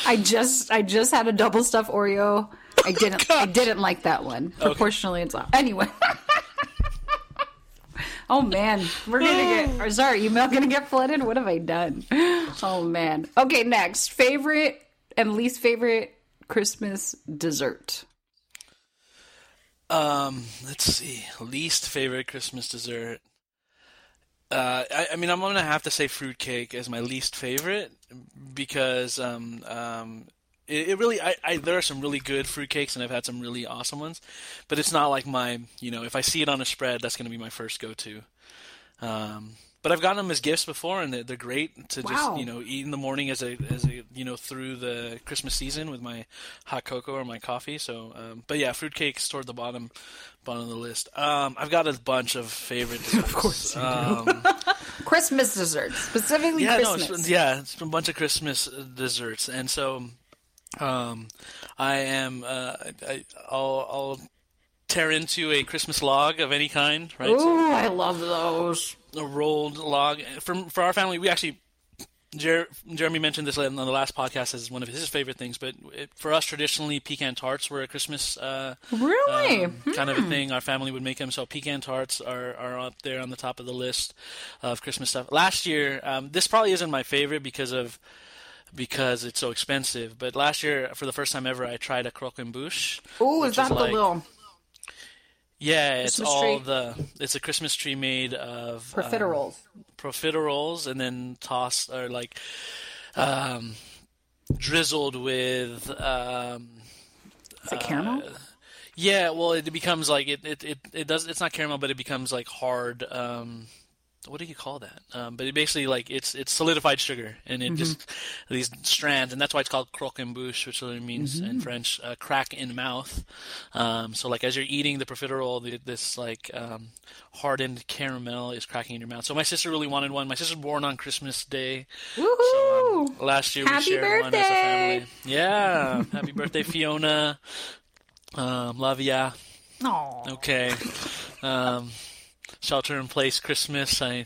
S2: I just I just had a double stuffed Oreo. I didn't I didn't like that one. Proportionally, it's off. Anyway. Oh man, we're gonna get. Or sorry, email gonna get flooded. What have I done? Oh man. Okay, next favorite and least favorite Christmas dessert.
S3: Um, let's see. Least favorite Christmas dessert. Uh, I, I mean, I'm gonna have to say fruitcake as my least favorite because um, um, it, it really I, I there are some really good fruitcakes and I've had some really awesome ones, but it's not like my you know if I see it on a spread that's gonna be my first go to. Um, but I've gotten them as gifts before, and they're, they're great to
S2: Wow.
S3: just you know eat in the morning as a as a you know through the Christmas season with my hot cocoa or my coffee. So, um, but yeah, fruitcake's toward the bottom bottom of the list. Um, I've got a bunch of favorite. Desserts. Of course, um,
S2: Christmas desserts, specifically
S3: yeah, no,
S2: Christmas.
S3: it's, yeah, it's a bunch of Christmas desserts, and so um, I am uh, I, I'll I'll tear into a Christmas log of any kind, right? So-
S2: Ooh, I love those.
S3: a rolled log. For for our family, we actually. Jer- Jeremy mentioned this on the last podcast as one of his favorite things, but it, for us, traditionally, pecan tarts were a Christmas uh,
S2: Really?
S3: um, kind of a thing. Our family would make them, so pecan tarts are, are up there on the top of the list of Christmas stuff. Last year, um, this probably isn't my favorite because of because it's so expensive. But last year, for the first time ever, I tried a croquembouche. Which
S2: is that the
S3: like-
S2: little
S3: Yeah, it's
S2: Christmas
S3: all
S2: tree?
S3: the. It's a Christmas tree made of um,
S2: profiteroles?
S3: profiteroles and then tossed or like um, drizzled with um,
S2: Is it caramel?
S3: yeah well it becomes like it, it, it, it does it's not caramel but it becomes like hard um, what do you call that? Um, but it basically like it's it's solidified sugar and it just these strands and that's why it's called croquembouche which literally means in French uh, crack in mouth. Um, so like as you're eating the profiterole the, this like um, hardened caramel is cracking in your mouth. So my sister really wanted one. My sister's born on Christmas Day.
S2: Woohoo!
S3: um, last year
S2: Happy
S3: we shared one as a family. Yeah happy birthday Fiona. Um, love ya.
S2: Aw.
S3: Okay. Shelter in place Christmas. I,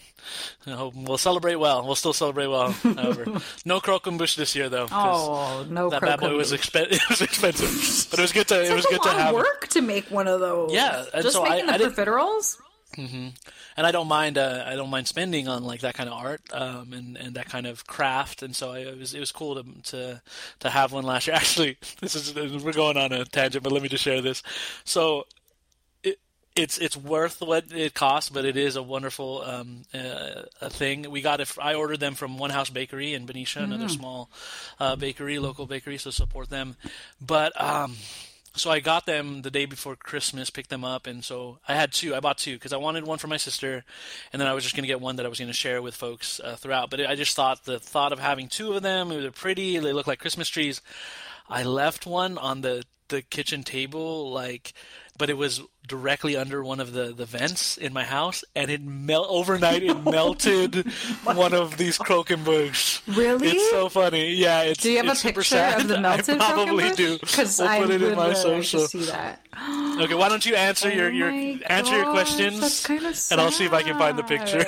S3: I hope we'll celebrate well. We'll still celebrate well. However, no croquembouche this year though.
S2: Oh, no
S3: that bad boy was expen- it was expensive, but it was good to it was
S2: a
S3: good to
S2: lot
S3: have.
S2: of work to make one of those.
S3: Yeah, and
S2: just
S3: so I-
S2: making
S3: I
S2: the
S3: didn't-
S2: profiteroles.
S3: And I don't mind. Uh, I don't mind spending on like that kind of art um, and and that kind of craft. And so I, it was it was cool to to to have one last year. Actually, this is we're going on a tangent, but let me just share this. So. It It's it's worth what it costs, but it is a wonderful um, uh, a thing. We got it. I ordered them from One House Bakery in Benicia, another small uh, bakery, local bakery, so support them. But um, so I got them the day before Christmas, picked them up, and so I had two. I bought two because I wanted one for my sister, and then I was just going to get one that I was going to share with folks uh, throughout. But I just thought the thought of having two of them, they're pretty, they look like Christmas trees. I left one on the the kitchen table, like, but it was directly under one of the the vents in my house, and it melt overnight. It melted one of these croquembouche.
S2: Really?
S3: It's so funny. Yeah. It's,
S2: Do you have a
S3: super
S2: picture
S3: sad.
S2: of the melted
S3: I probably do.
S2: Because
S3: We'll
S2: I
S3: put it in my social.
S2: see that.
S3: Okay, why don't you answer your,
S2: Oh
S3: your
S2: my
S3: answer your questions, and I'll see if I can find the picture.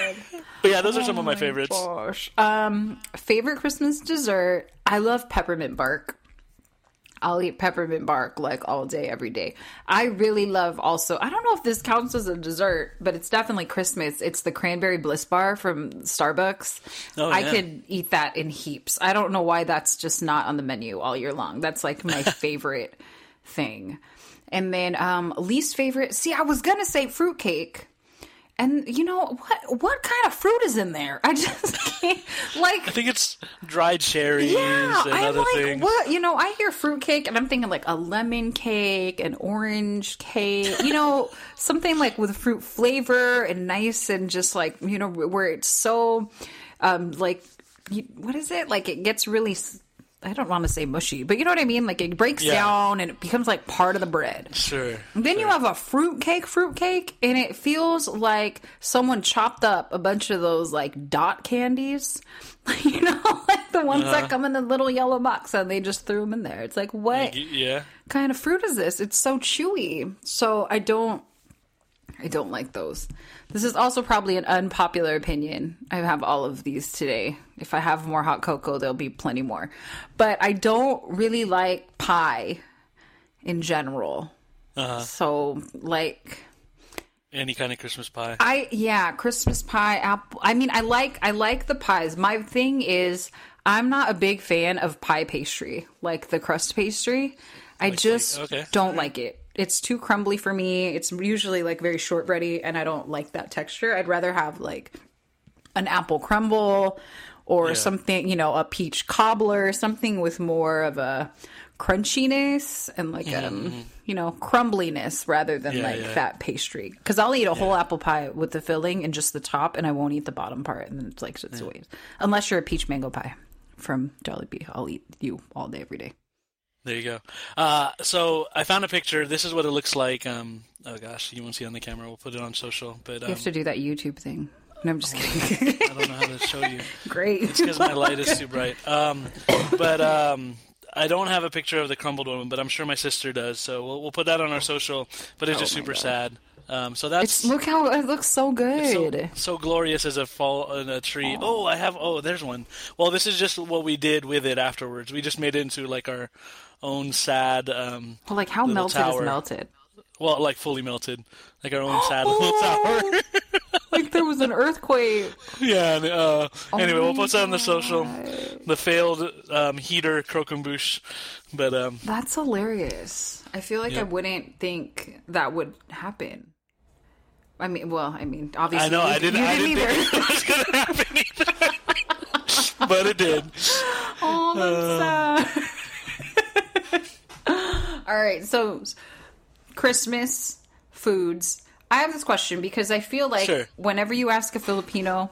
S3: but yeah, those are some
S2: Oh
S3: of my favorites.
S2: Gosh. Um, favorite Christmas dessert. I love peppermint bark. I'll eat peppermint bark like all day, every day. I really love also, I don't know if this counts as a dessert, but it's definitely Christmas. It's the cranberry bliss bar from Starbucks.
S3: Oh,
S2: I could eat that in heaps. I don't know why that's just not on the menu all year long. That's like my favorite thing. And then um least favorite, see, I was gonna say fruitcake. And you know what? What kind of fruit is in there? I just can't. Like,
S3: I think it's dried cherries
S2: yeah,
S3: and
S2: I'm
S3: other
S2: like,
S3: things.
S2: what? You know, I hear fruit cake, and I'm thinking like a lemon cake, an orange cake. You know, something like with fruit flavor and nice, and just like you know, where it's so, um, like, what is it? Like it gets really. I don't want to say mushy, but you know what I mean. Like it breaks
S3: Yeah.
S2: down and it becomes like part of the bread.
S3: Sure.
S2: Then you have a fruit cake, fruit cake, and it feels like someone chopped up a bunch of those like dot candies, you know, like the ones
S3: Uh-huh.
S2: that come in the little yellow box, and they just threw them in there. It's like, what
S3: Yeah.
S2: kind of fruit is this? It's so chewy. So I don't, I don't like those. This is also probably an unpopular opinion. I have all of these today. If I have more hot cocoa, there'll be plenty more. But I don't really like pie in general.
S3: Uh-huh.
S2: So like
S3: Any kind of Christmas pie.
S2: I yeah, Christmas pie, apple. I mean, I like I like the pies. My thing is I'm not a big fan of pie pastry, like the crust pastry. I just
S3: okay.
S2: don't like it. It's too crumbly for me. It's usually like very shortbready and I don't like that texture. I'd rather have like an apple crumble or
S3: Yeah.
S2: something, you know, a peach cobbler, something with more of a crunchiness and like um, you know, crumbliness rather than
S3: Mm-hmm. Yeah,
S2: like
S3: yeah.
S2: that pastry. Because I'll eat a whole apple pie with the filling and just the top, and I won't eat the bottom part, and then it's like it's a waste. Unless you're a peach mango pie from Jollibee, I'll eat you all day, every day.
S3: There you go. Uh, so I found a picture. This is what it looks like. Um, oh gosh, you won't see it on the camera. We'll put it on social. But
S2: You
S3: um,
S2: have to do that YouTube thing. No, I'm just kidding.
S3: I don't know how to show you.
S2: Great.
S3: It's because my light is too bright. Um, but um, I don't have a picture of the crumbled one, but I'm sure my sister does. So we'll, we'll put that on our social. But it's just
S2: Oh my
S3: super
S2: God.
S3: sad. Um, so that's
S2: It's look how it looks so good.
S3: so, so glorious as a fall in a tree. Oh, I have. Oh, there's one. Well, this is just what we did with it afterwards. We just made it into like our own sad. Um,
S2: Well, like how melted
S3: tower.
S2: is melted.
S3: well, like fully melted, like our own sad little tower.
S2: Like there was an earthquake.
S3: yeah. And, uh, anyway,
S2: Oh
S3: we'll
S2: my
S3: post that on the social. The failed um, heater croquembouche, but um,
S2: That's hilarious. I feel like I wouldn't think that would happen. I mean, well, I mean, obviously,
S3: I know
S2: you,
S3: I didn't.
S2: You
S3: I
S2: didn't
S3: didn't
S2: either.
S3: think it was gonna happen either. but it did.
S2: Oh, that's sad. All right, so Christmas foods. I have this question because I feel like
S3: Sure.
S2: whenever you ask a Filipino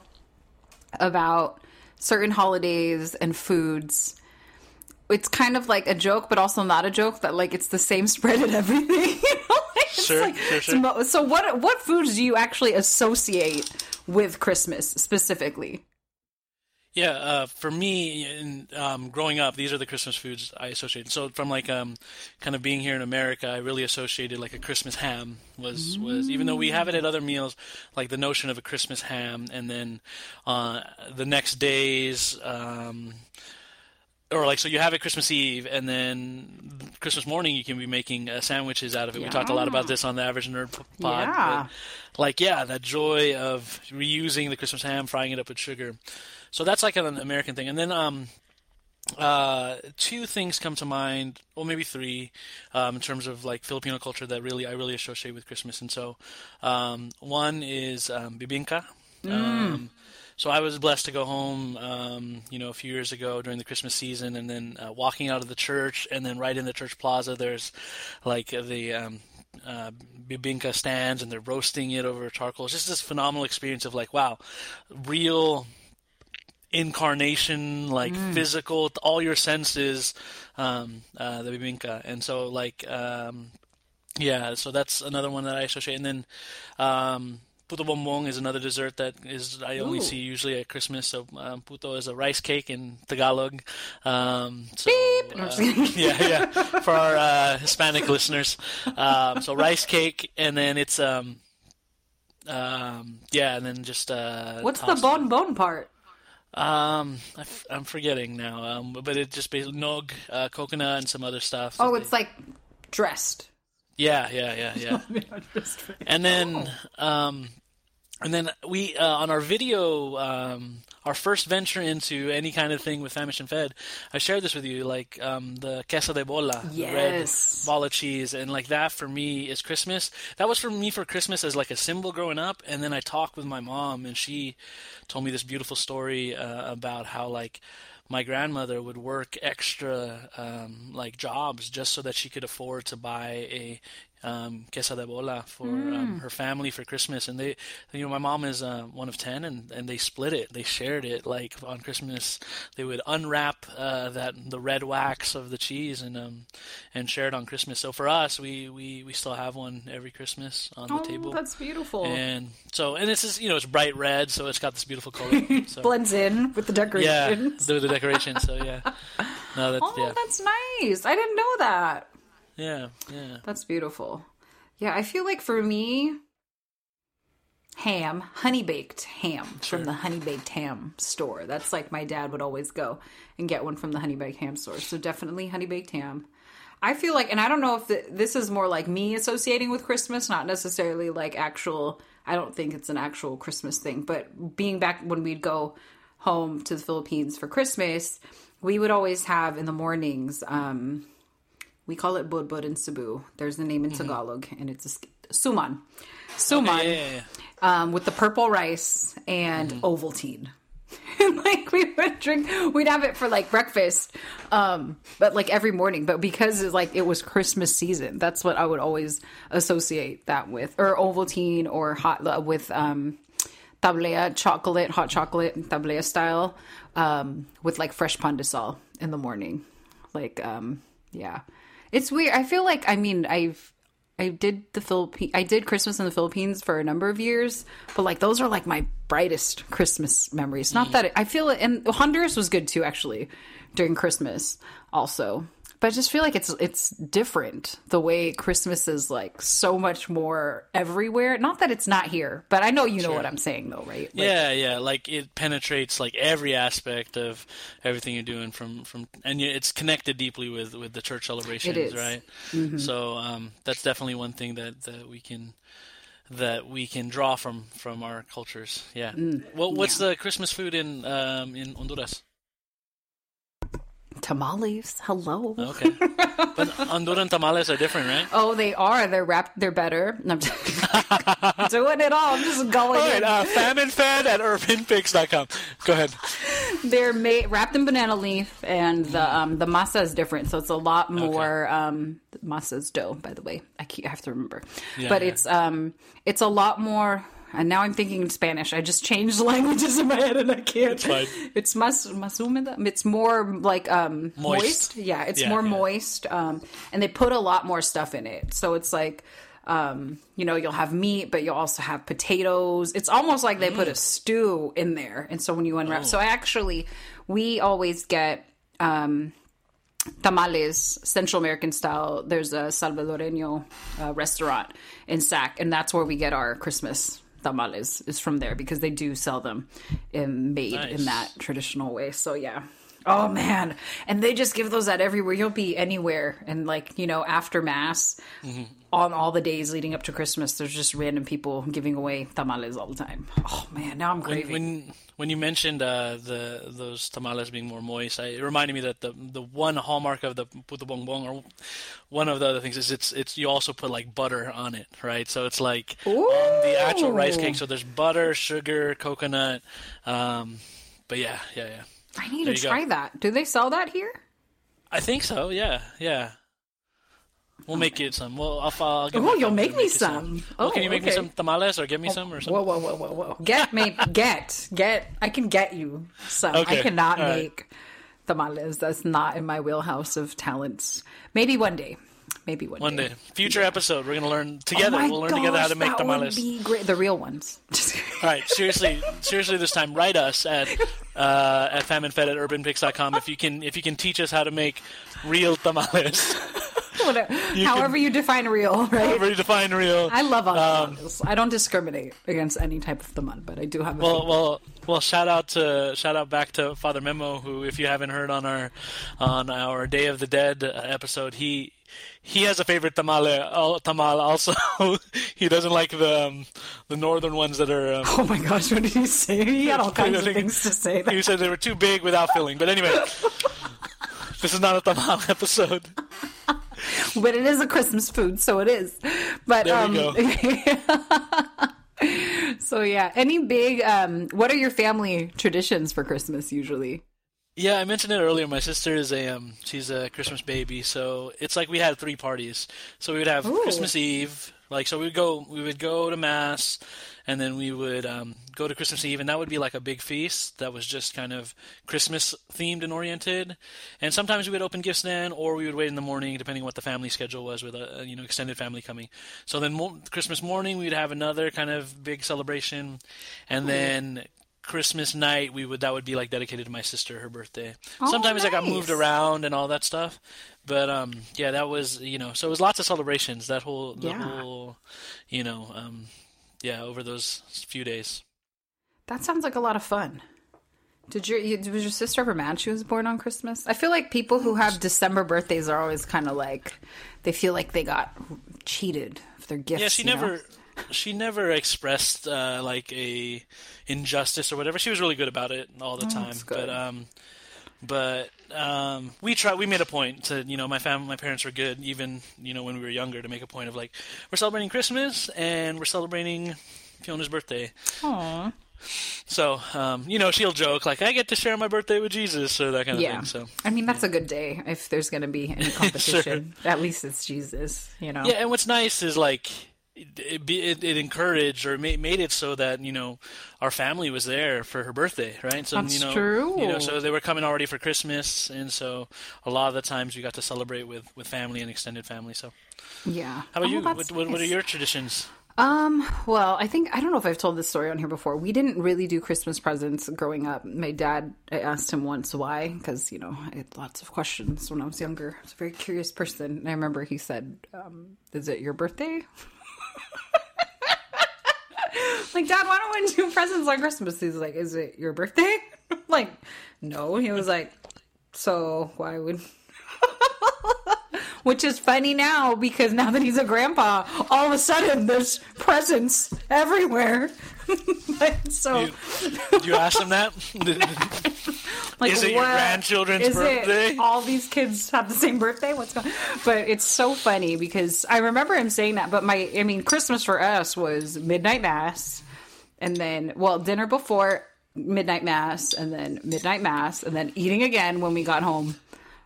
S2: about certain holidays and foods, it's kind of like a joke, but also not a joke. That like it's the same spread and everything. you know? It's
S3: Sure,
S2: like-
S3: sure, sure.
S2: So, so what what foods do you actually associate with Christmas specifically?
S3: Yeah, uh, for me, in, um, growing up, these are the Christmas foods I associated. So from like um, kind of being here in America, I really associated like a Christmas ham was was even though we have it at other meals, like the notion of a Christmas ham, and then uh, the next days. Um, or like so you have it Christmas Eve and then Christmas morning you can be making uh, sandwiches out of it. We talked a lot about this on the Average Nerd pod.
S2: Yeah.
S3: like yeah, that joy of reusing the Christmas ham, frying it up with sugar. So that's like an American thing. And then um uh two things come to mind, well maybe three, um, in terms of like Filipino culture that really I really associate with Christmas. And so um one is um bibingka. Um so I was blessed to go home, um, you know, a few years ago during the Christmas season, and then uh, walking out of the church, and then right in the church plaza, there's like the um, uh, bibingka stands, and they're roasting it over charcoal. It's just this phenomenal experience of like, wow, real incarnation, like physical, all your senses, um, uh, the bibingka, and so like, um, yeah, so that's another one that I associate, and then. Um, Puto bumbong is another dessert that is I only
S2: Ooh.
S3: see usually at Christmas. So um, puto is a rice cake in Tagalog. Um, so, uh, yeah, yeah, for our uh, Hispanic listeners. Um, so rice cake, and then it's um, um, yeah, and then just uh,
S2: What's the bon bon part?
S3: Um, I f- I'm forgetting now. Um, but it just basically nog, uh, coconut, and some other stuff.
S2: Oh, it's
S3: they-
S2: like dressed.
S3: yeah, yeah, yeah, yeah. and then, um, and then we uh, on our video, um, our first venture into any kind of thing with Famished and Fed, I shared this with you, like um, the queso de bola, the red
S2: Yes.
S3: ball of cheese, and like that for me is Christmas. That was for me for Christmas as like a symbol growing up, and then I talked with my mom, and she told me this beautiful story uh, about how like my grandmother would work extra um, like jobs just so that she could afford to buy a um, queso de bola for um, her family for Christmas. And they, you know, my mom is uh, one of ten, and, and they split it. They shared it. Like on Christmas, they would unwrap uh, that the red wax of the cheese and um, and share it on Christmas. So for us, we, we, we still have one every Christmas on the
S2: Oh,
S3: table.
S2: that's beautiful.
S3: And so, and this is you know it's bright red, so it's got this beautiful color. So.
S2: Blends in with the decorations.
S3: Yeah, the, the decoration. So yeah, no, that's
S2: Oh,
S3: yeah,
S2: that's nice. I didn't know that.
S3: Yeah, yeah.
S2: That's beautiful. Yeah, I feel like for me, ham, honey baked ham from the honey baked ham store. That's like my dad would always go and get one from the honey baked ham store. So definitely honey baked ham. I feel like, and I don't know if the, this is more like me associating with Christmas, not necessarily like actual. I don't think it's an actual Christmas thing, but being back when we'd go home to the Philippines for Christmas, we would always have in the mornings. um we call it budbud in Cebu. There's the name in Tagalog, and it's a suman. Suman
S3: Yeah, yeah, yeah.
S2: um, with the purple rice and Ovaltine. and like we would drink, we'd have it for like breakfast, um, but like every morning. But because it's like it was Christmas season, that's what I would always associate that with, or Ovaltine, or hot uh, with um, tablea chocolate, hot chocolate, tablea style, um, with like fresh pandesal in the morning. Like, um, yeah, it's weird. I feel like I mean I've I did the Philippine I did Christmas in the Philippines for a number of years, but like those are like my brightest Christmas memories. Not mm. that it, I feel it, and Honduras was good too actually during Christmas also. But I just feel like it's it's different the way Christmas is like so much more everywhere. Not that it's not here, but I know you know what I'm saying though, right? Like,
S3: yeah, yeah. Like it penetrates like every aspect of everything you're doing from from, and it's connected deeply with with the church celebrations, right? So um, that's definitely one thing that that we can that we can draw from from our cultures. Yeah. well, what's the Christmas food in um, in Honduras?
S2: Tamales. Hello.
S3: Okay, but Honduran tamales are different, right?
S2: Oh, they are. They're wrapped. They're better. I'm just doing it all. I'm just going.
S3: All right, uh, famine fed at urbanpix.com. Go ahead.
S2: They're made wrapped in banana leaf, and the um, the masa is different. So it's a lot more. Um, masa dough, by the way. I keep I have to remember, but
S3: yeah.
S2: it's um it's a lot more. And now I'm thinking in Spanish. I just changed languages in my head, and I can't. It's
S3: fine.
S2: It's mas. It's more like um
S3: Moist.
S2: moist. Yeah, it's
S3: Yeah,
S2: more
S3: yeah.
S2: moist. Um, and they put a lot more stuff in it. So it's like. Um, you know, you'll have meat, but you'll also have potatoes. It's almost like they put
S3: Mm.
S2: a stew in there. And so when you
S3: Oh.
S2: unwrap, so I actually, we always get um, tamales, Central American style. There's a Salvadoreño uh, restaurant in Sac, and that's where we get our Christmas tamales. Is from there because they do sell them in, made
S3: Nice.
S2: in that traditional way. So yeah. Oh man, and they just give those out everywhere. You'll be anywhere, and like you know, after mass,
S3: Mm-hmm.
S2: on all the days leading up to Christmas, there's just random people giving away tamales all the time. Oh man, now I'm craving.
S3: when when you mentioned uh, the those tamales being more moist, I, it reminded me that the the one hallmark of the puto bumbong or one of the other things is it's it's you also put like butter on it, right? So it's like on the actual rice cake. So there's butter, sugar, coconut. Um, but yeah, yeah, yeah.
S2: I need
S3: there
S2: to
S3: you go.
S2: try that. Do they sell that here?
S3: I think so. Yeah, yeah. We'll make it some. Well, I'll, I'll
S2: Oh, you'll make me
S3: you
S2: some.
S3: Well,
S2: Oh,
S3: can you make me
S2: oh,
S3: some tamales or give me some or something?
S2: Whoa, whoa, whoa, whoa, whoa! Get me, get, get. I can get you some.
S3: Okay,
S2: I cannot
S3: all right.
S2: make tamales. That's not in my wheelhouse of talents. Maybe one day. Maybe one,
S3: One day, future episode, we're gonna learn together.
S2: Oh
S3: we'll learn together how to make
S2: that
S3: tamales.
S2: Would be great. The real ones.
S3: All right, seriously, seriously, this time, write us at uh, at famandfed at urbanpix.com if you can if you can teach us how to make real tamales. You
S2: however
S3: can-
S2: you define real, right?
S3: Very define real.
S2: I love
S3: Um,
S2: tamales. I don't discriminate against any type of tamal, but I do have a
S3: Well,
S2: favorite.
S3: well, well. Shout out to shout out back to Father Memo, who, if you haven't heard on our on our Day of the Dead uh, episode, he he has a favorite tamale uh, tamal. Also, he doesn't like the um, the northern ones that are. Um,
S2: Oh my gosh, what did he say? He had all kinds of things to say.
S3: he said they were too big without filling. But anyway, this is not a tamal episode.
S2: but it is a Christmas food, so it is. But
S3: There
S2: um,
S3: we
S2: so yeah, any big? Um, what are your family traditions for Christmas usually?
S3: Yeah, I mentioned it earlier. My sister is a um, she's a Christmas baby, so it's like we had three parties. So we would have
S2: Ooh.
S3: Christmas Eve, like so we would go we would go to mass, and then we would um, go to Christmas Eve, and that would be like a big feast that was just kind of Christmas themed and oriented. And sometimes we would open gifts then, or we would wait in the morning, depending on what the family schedule was with a, a, you know extended family coming. So then mo- Christmas morning we'd have another kind of big celebration, and then. Christmas night, we would that would be like dedicated to my sister, her birthday.
S2: Oh,
S3: Sometimes I got moved around and all that stuff, but um, yeah, that was you know, so it was lots of celebrations that whole the
S2: Yeah.
S3: whole, you know, um, yeah, over those few days.
S2: That sounds like a lot of fun. Did your you- was your sister ever mad she was born on Christmas? I feel like people who have December birthdays are always kind of like they feel like they got cheated of their gifts.
S3: Yeah, she
S2: never. know?
S3: She never expressed uh, like a injustice or whatever. She was really good about it all the time.
S2: Oh, good.
S3: But um, but um, we try. We made a point to you know my family, my parents were good even you know when we were younger to make a point of like we're celebrating Christmas and we're celebrating Fiona's birthday.
S2: Aw.
S3: So um, you know she'll joke like I get to share my birthday with Jesus or that kind of
S2: Yeah.
S3: thing. So
S2: I mean, that's a good day if there's going to be any competition. At least it's Jesus, you know.
S3: Yeah, and what's nice is like it, it, be- it, it encouraged or made, made it so that you know our family was there for her birthday, right? So
S2: That's
S3: you know,
S2: true.
S3: You know, so they were coming already for Christmas, and so a lot of the times we got to celebrate with with family and extended family. So
S2: Yeah.
S3: how about
S2: Oh,
S3: you? What, what, what are your traditions?
S2: Um, well, I think I don't know if I've told this story on here before. We didn't really do Christmas presents growing up. My dad, I asked him once why, because you know I had lots of questions when I was younger. I was a very curious person, and I remember he said, um, "Is it your birthday?" Like, Dad, why don't we do presents on Christmas? He's like, "Is it your birthday?" like, no. He was like, "So why would?" Which is funny now because now that he's a grandpa, all of a sudden there's presents everywhere. So,
S3: Do you ask them that?
S2: Like,
S3: is it your grandchildren's
S2: is it
S3: birthday?
S2: all these kids have the same birthday? What's going? But it's so funny because I remember him saying that. But my, I mean, Christmas for us was midnight mass, and then well, dinner before midnight mass, and then midnight mass, and then eating again when we got home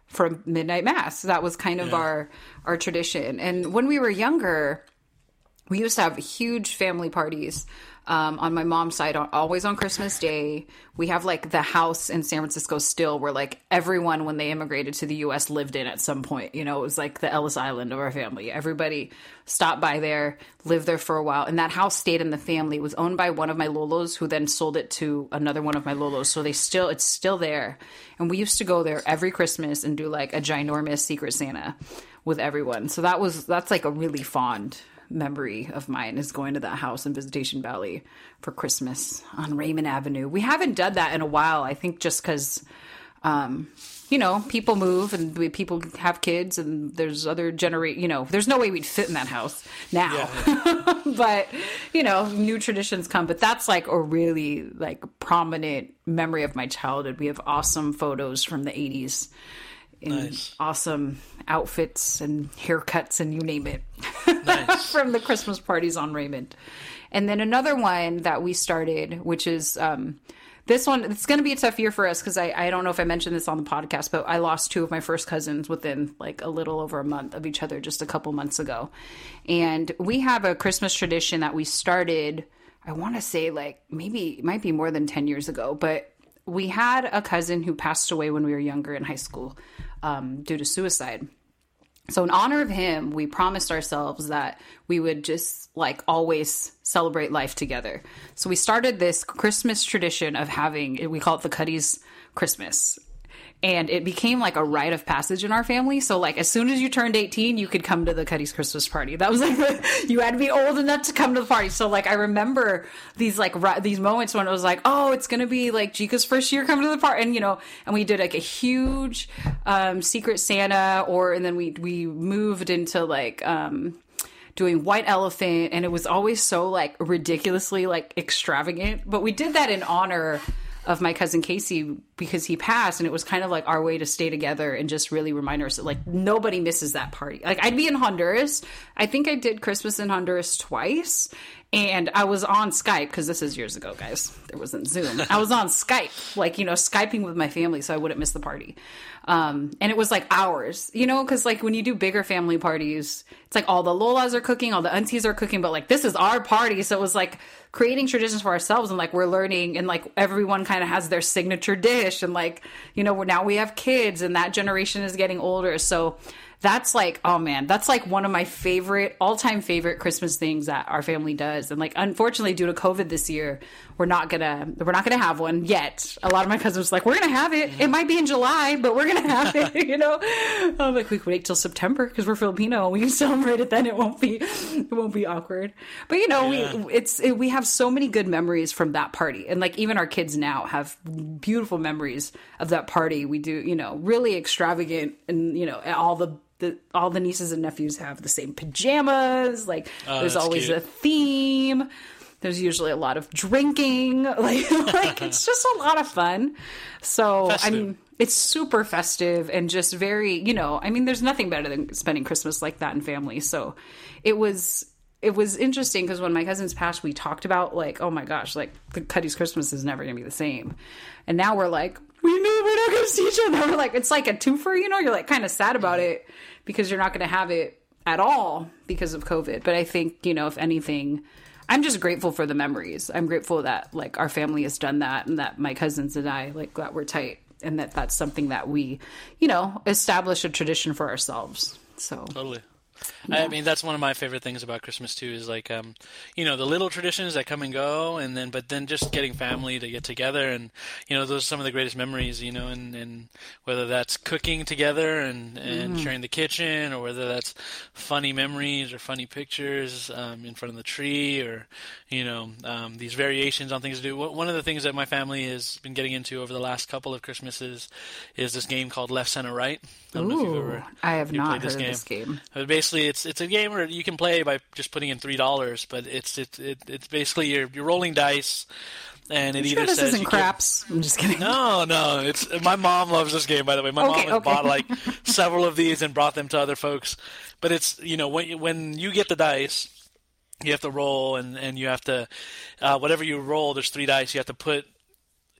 S2: from midnight mass. That was kind of
S3: Yeah.
S2: our our tradition. And when we were younger, we used to have huge family parties um, on my mom's side always on christmas day we have like the house in san francisco still where like everyone when they immigrated to the us lived in at some point. You know it was like the ellis island of our family. Everybody stopped by there lived there for a while and that house stayed in the family. It was owned by one of my lolos who then sold it to another one of my lolos. So they still it's still there. And we used to go there every christmas and do like a ginormous secret santa with everyone. So that was that's like a really fond memory of mine is going to that house in Visitation Valley for Christmas on Raymond Avenue. We haven't done that in a while. I think just because, um, you know, people move and we, people have kids and there's other generate. You know, there's no way we'd fit in that house now. but you know, new traditions come. But that's like a really like prominent memory of my childhood. We have awesome photos from the '80s in
S3: Nice.
S2: awesome outfits and haircuts and you name it
S3: Nice.
S2: from the Christmas parties on Raymond. And then another one that we started, which is um, this one, it's going to be a tough year for us because I, I don't know if I mentioned this on the podcast, but I lost two of my first cousins within like a little over a month of each other just a couple months ago. And we have a Christmas tradition that we started, I want to say like maybe it might be more than 10 years ago, but we had a cousin who passed away when we were younger in high school um, due to suicide. So in honor of him, we promised ourselves that we would just like always celebrate life together. So we started this Christmas tradition of having we call it the Cuddies Christmas. And it became like a rite of passage in our family. So like as soon as you turned 18, you could come to the Cuddy's Christmas party. That was like you had to be old enough to come to the party. So like I remember these like ri- these moments when it was like, oh, it's gonna be like Chica's first year coming to the party, and you know, and we did like a huge um, Secret Santa, or and then we we moved into like. um doing white elephant and it was always so like ridiculously like extravagant but we did that in honor of my cousin Casey because he passed and it was kind of like our way to stay together and just really remind that like nobody misses that party. Like I'd be in Honduras. I think I did Christmas in Honduras twice and I was on Skype because this is years ago, guys. There wasn't Zoom. I was on Skype, like, you know, Skyping with my family so I wouldn't miss the party. Um, and it was like hours, you know, because like when you do bigger family parties, it's like all the Lolas are cooking, all the aunties are cooking, but like this is our party. So it was like creating traditions for ourselves and like we're learning and like everyone kind of has their signature dish and like, you know, now we have kids and that generation is getting older. So that's like oh man that's like one of my favorite all-time favorite christmas things that our family does. And like unfortunately due to covid this year we're not gonna we're not gonna have one yet. A lot of my cousins like we're gonna have it. It might be in july but we're gonna have it you know? I'm like we can wait till september because we're filipino. And we can celebrate it then. It won't be it won't be awkward. But you know
S3: Yeah.
S2: we it's it, we have so many good memories from that party. And like even our kids now have beautiful memories of that party. We do you know really extravagant and you know all the the, all the nieces and nephews have the same pajamas. Like, oh,
S3: there's
S2: always
S3: cute.
S2: a theme. There's usually a lot of drinking. Like, like it's just a lot of fun. So, I mean, it's super festive and just very, you know, I mean, there's nothing better than spending Christmas like that in family. So, it was it was interesting because when my cousins passed, we talked about like, oh my gosh, like the Cuddy's Christmas is never gonna be the same. And now we're like, we knew we're not gonna see each other. We're like, it's like a twofer, you know. You're like kind of sad about it because you're not gonna have it at all because of COVID. But I think you know, if anything, I'm just grateful for the memories. I'm grateful that like our family has done that and that my cousins and I like that we're tight and that that's something that we, you know, establish a tradition for ourselves. So
S3: Totally. I mean, that's one of my favorite things about Christmas too. Is like, um, you know, the little traditions that come and go, and then but then just getting family to get together, and you know, those are some of the greatest memories. You know, and, and whether that's cooking together and and sharing the kitchen, or whether that's funny memories or funny pictures um, in front of the tree, or you know, um, these variations on things to do. One of the things that my family has been getting into over the last couple of Christmases is this game called Left Center Right. I don't know if you've
S2: Ooh,
S3: ever
S2: I have not
S3: played
S2: heard
S3: this game.
S2: this game.
S3: Uh, Basically, it's it's a game where you can play by just putting in three dollars, but it's it's it, it's basically you're you're rolling dice, and it
S2: You
S3: either
S2: sure this
S3: says
S2: isn't craps? I'm just kidding.
S3: no, no, it's my mom loves this game. By the way, my
S2: Okay,
S3: mom has
S2: okay.
S3: bought like several of these and brought them to other folks. But it's you know when you, when you get the dice, you have to roll and and you have to uh, whatever you roll. There's three dice. You have to put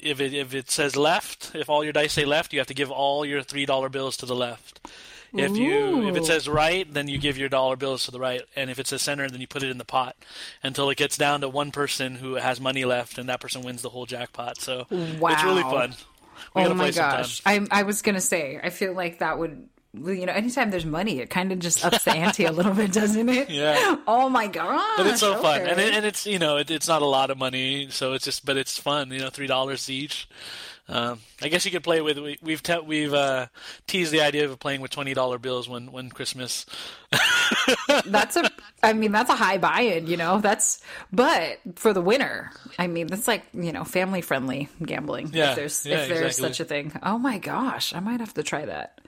S3: if it if it says left, if all your dice say left, you have to give all your three dollar bills to the left. If you if it says right, then you give your dollar bills to the right, and if it says center, then you put it in the pot until it gets down to one person who has money left, and that person wins the whole jackpot. So it's really fun. We
S2: oh my
S3: play sometime.
S2: gosh! I I was gonna say I feel like that would you know anytime there's money it kind of just ups the ante a little bit, doesn't it?
S3: Yeah.
S2: Oh my gosh!
S3: But it's so fun, and it, and it's you know it, it's not a lot of money, so it's just but it's fun. You know, three dollars each. Um, I guess you could play with. We, we've te- we've uh, teased the idea of playing with twenty dollar bills when when Christmas.
S2: that's a I mean that's a high buy-in, you know. That's but for the winner, I mean that's like you know family friendly gambling.
S3: Yeah,
S2: if there's
S3: yeah,
S2: if there's
S3: exactly.
S2: such a thing. Oh my gosh, I might have to try that.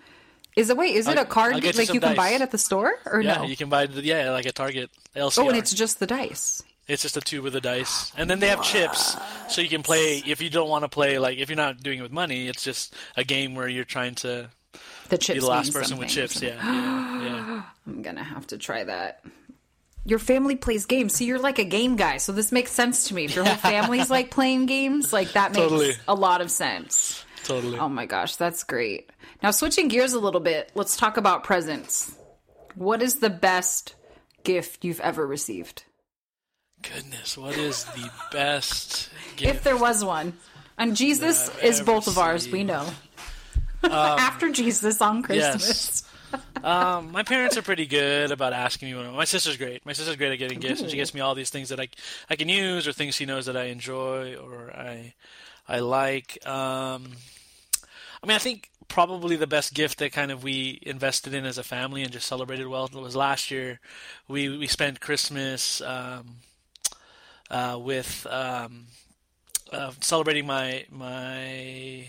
S2: Is it wait? Is it
S3: I'll-
S2: a card
S3: you
S2: like you can buy it at the store or
S3: Yeah,
S2: no?
S3: you can buy the yeah like a Target LCR.
S2: oh, and it's just the dice.
S3: It's just a tube with the dice, and then they have chips, so you can play if you don't want to play like if you're not doing it with money. It's just a game where you're trying to
S2: The chips be
S3: the last person with chips. Yeah, yeah, yeah.
S2: I'm gonna have to try that. Your family plays games, so you're like a game guy. So this makes sense to me. If your whole family's like playing games, like that makes
S3: Totally.
S2: a lot of sense.
S3: totally.
S2: Oh my gosh, that's great. Now switching gears a little bit, let's talk about presents. What is the best gift you've ever received?
S3: Goodness, what is the best gift?
S2: If there was one. And Jesus is both of ours, we know. After Jesus on Christmas.
S3: Yes. um, my parents are pretty good about asking me. What, my sister's great. My sister's great at getting gifts, and she gets me all these things that I I can use, or things she knows that I enjoy, or I I like. Um, I mean, I think probably the best gift that kind of we invested in as a family and just celebrated well was last year. We we spent Christmas um, uh, with um, uh, celebrating my my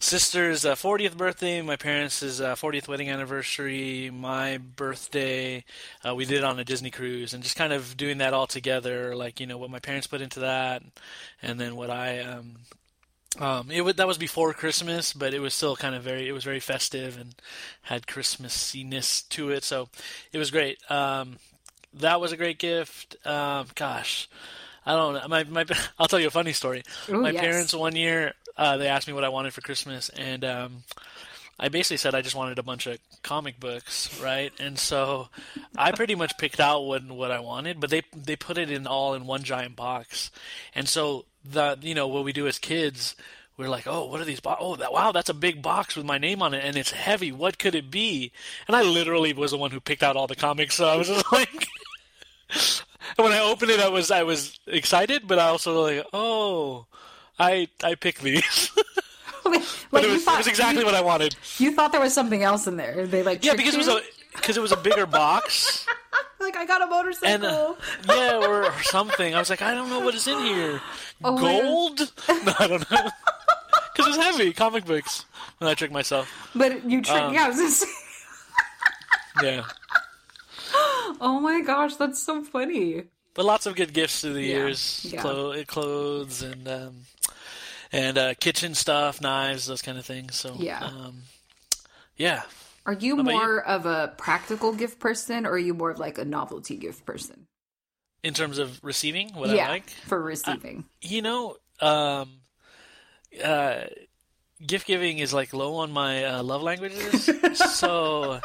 S3: sister's uh, 40th birthday, my parents' uh, 40th wedding anniversary, my birthday. Uh, we did it on a Disney cruise, and just kind of doing that all together, like you know what my parents put into that, and then what I. Um, um, it was, that was before Christmas, but it was still kind of very. It was very festive and had Christmassiness to it, so it was great. Um, that was a great gift. Um, gosh, I don't know. My, my, I'll tell you a funny story.
S2: Ooh,
S3: my
S2: yes.
S3: parents one year uh, they asked me what I wanted for Christmas, and um, I basically said I just wanted a bunch of comic books, right? And so I pretty much picked out what what I wanted, but they they put it in all in one giant box, and so the you know what we do as kids. We're like, oh, what are these? Bo- oh, that, wow, that's a big box with my name on it, and it's heavy. What could it be? And I literally was the one who picked out all the comics, so I was just like, when I opened it, I was I was excited, but I also like, oh, I I picked these. but it was,
S2: thought
S3: it was exactly
S2: you,
S3: what I wanted.
S2: you thought there was something else in there. They like
S3: Yeah, because it was a because it was a bigger box,
S2: like I got a motorcycle.
S3: and uh, yeah, or, or something. I was like, I don't know what is in here.
S2: Oh.
S3: Gold? No, I don't know. Because it's heavy, comic books. And I tricked myself.
S2: but you tricked.
S3: um,
S2: yeah, I was gonna.
S3: Yeah,
S2: Oh my gosh, that's so funny.
S3: but lots of good gifts through the
S2: Yeah,
S3: years.
S2: yeah.
S3: Clo- clothes and um, and uh, kitchen stuff, knives, those kind of things. So
S2: Yeah.
S3: um, yeah.
S2: Are you
S3: about you?
S2: more of a practical gift person, or are you more of like a novelty gift person?
S3: In terms of receiving, what
S2: yeah,
S3: I like.
S2: for receiving.
S3: you know, um, uh, gift giving is like low on my uh, love languages. so,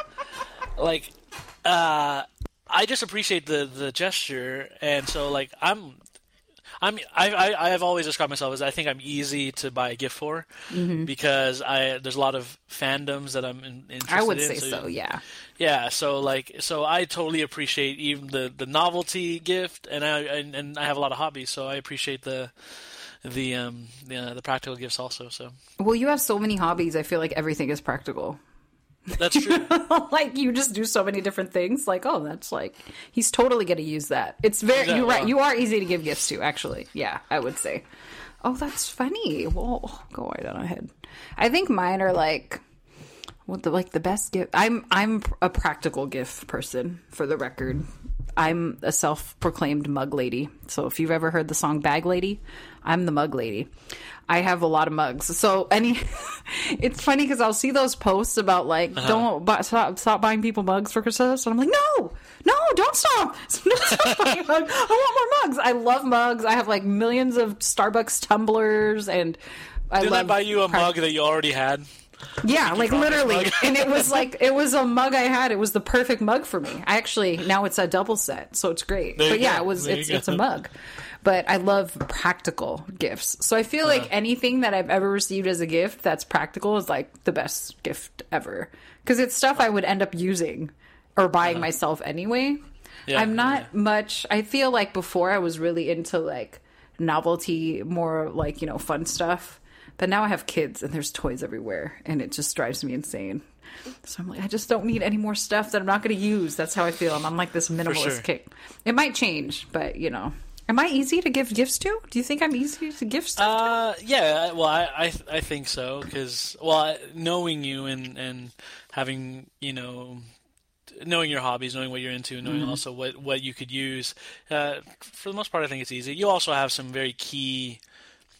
S3: like, uh, I just appreciate the the gesture, and so like I'm. I'm I, I I have always described myself as I think I'm easy to buy a gift for
S2: Mm-hmm.
S3: because I there's a lot of fandoms that I'm in, interested
S2: I would
S3: in.
S2: say so. Yeah.
S3: Yeah, so like, so I totally appreciate even the the novelty gift, and I and, and I have a lot of hobbies, so I appreciate the the um the, the practical gifts also. So
S2: Well, you have so many hobbies. I feel like everything is practical.
S3: That's true.
S2: like you just do so many different things. Like, oh, that's like he's totally gonna use that. It's very
S3: Yeah,
S2: you're right. You are easy to give gifts to, actually. Yeah, I would say. Oh, that's funny. Well, go right on ahead. I think mine are like what the like the best gift. I'm I'm a practical gift person for the record. I'm a self-proclaimed mug lady. So if you've ever heard the song Bag Lady, I'm the mug lady. I have a lot of mugs. So any it's funny because I'll see those posts about like uh-huh. don't buy, stop stop buying people mugs for Christmas, and I'm like, no, no, don't stop, don't stop buying mugs. I want more mugs. I love mugs. I have like millions of Starbucks tumblers, and I
S3: Didn't I buy you a mug that you already had?
S2: yeah, like literally. and it was like it was a mug I had. It was the perfect mug for me. I actually now it's a double set, so it's great.
S3: There
S2: But yeah,
S3: go.
S2: it was
S3: There
S2: it's it's a mug. But I love practical gifts. So I feel
S3: Uh-huh.
S2: like anything that I've ever received as a gift that's practical is like the best gift ever. Cuz it's stuff I would end up using or buying myself anyway.
S3: Yeah,
S2: I'm not much I feel like before I was really into like novelty, more like, you know, fun stuff. But now I have kids and there's toys everywhere and it just drives me insane. So I'm like, I just don't need any more stuff that I'm not going to use. That's how I feel. I'm on like this minimalist
S3: sure.
S2: kick. It might change, but you know. Am I easy to give gifts to? Do you think I'm easy to give stuff
S3: Uh, yeah. Well, I I, I think so because well, I- knowing you and and having you know knowing your hobbies, knowing what you're into, knowing
S2: Mm-hmm.
S3: also what what you could use. Uh, for the most part, I think it's easy. You also have some very key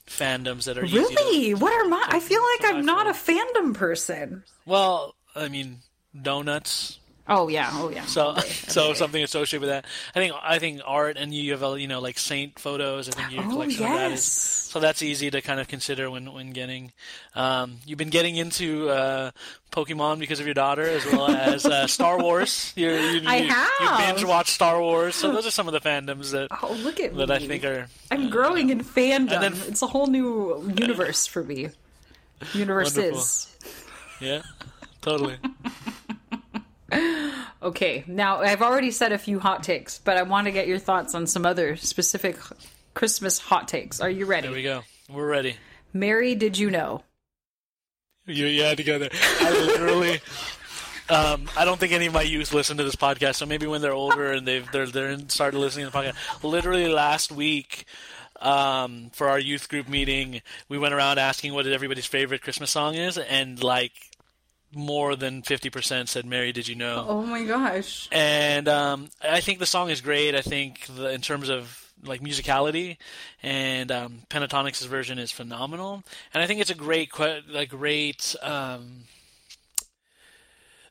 S3: fandoms that are
S2: to?
S3: easy. To,
S2: Really? What are my I feel like I'm not a fandom person.
S3: well, I mean, donuts.
S2: Oh yeah, oh yeah.
S3: So, so something associated with that. I think I think art and you have a, you know like saint photos. I think your
S2: Oh,
S3: collection of that is
S2: yes.
S3: so that's easy to kind of consider when when getting. Um, you've been getting into uh, Pokemon because of your daughter, as well as uh, Star Wars. You're, you,
S2: I
S3: you, You
S2: have.
S3: binge watch Star Wars, so those are some of the fandoms that
S2: Oh, look at
S3: that
S2: me.
S3: I think are.
S2: I'm growing in fandom.
S3: And then-
S2: it's a whole new universe for me. Universes.
S3: Yeah, totally.
S2: Okay, now I've already said a few hot takes, but I want to get your thoughts on some other specific Christmas hot takes. Are you ready?
S3: There we go. We're ready.
S2: Mary, did you know?
S3: You, you had to go there. I literally. Um, I don't think any of my youth listen to this podcast, so maybe when they're older and they've they're they're in, started listening to the podcast. Literally last week, um, for our youth group meeting, we went around asking what everybody's favorite Christmas song is, and like more than fifty percent said "Mary, Did You Know?"
S2: Oh my gosh.
S3: and um, I think the song is great. I think the, in terms of like musicality, and um, Pentatonix' version is phenomenal. And I think it's a great, like great um,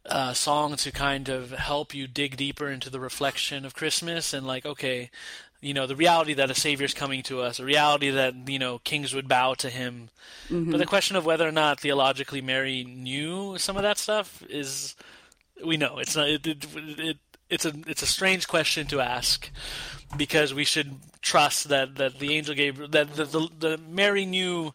S3: uh, song to kind of help you dig deeper into the reflection of Christmas and like, okay, you know, the reality that a savior is coming to us, a reality that you know kings would bow to Him. Mm-hmm. But the question of whether or not theologically Mary knew some of that stuff is we know it's not it, it, it it's a it's a strange question to ask because we should trust that that the angel gave that the, the, the Mary knew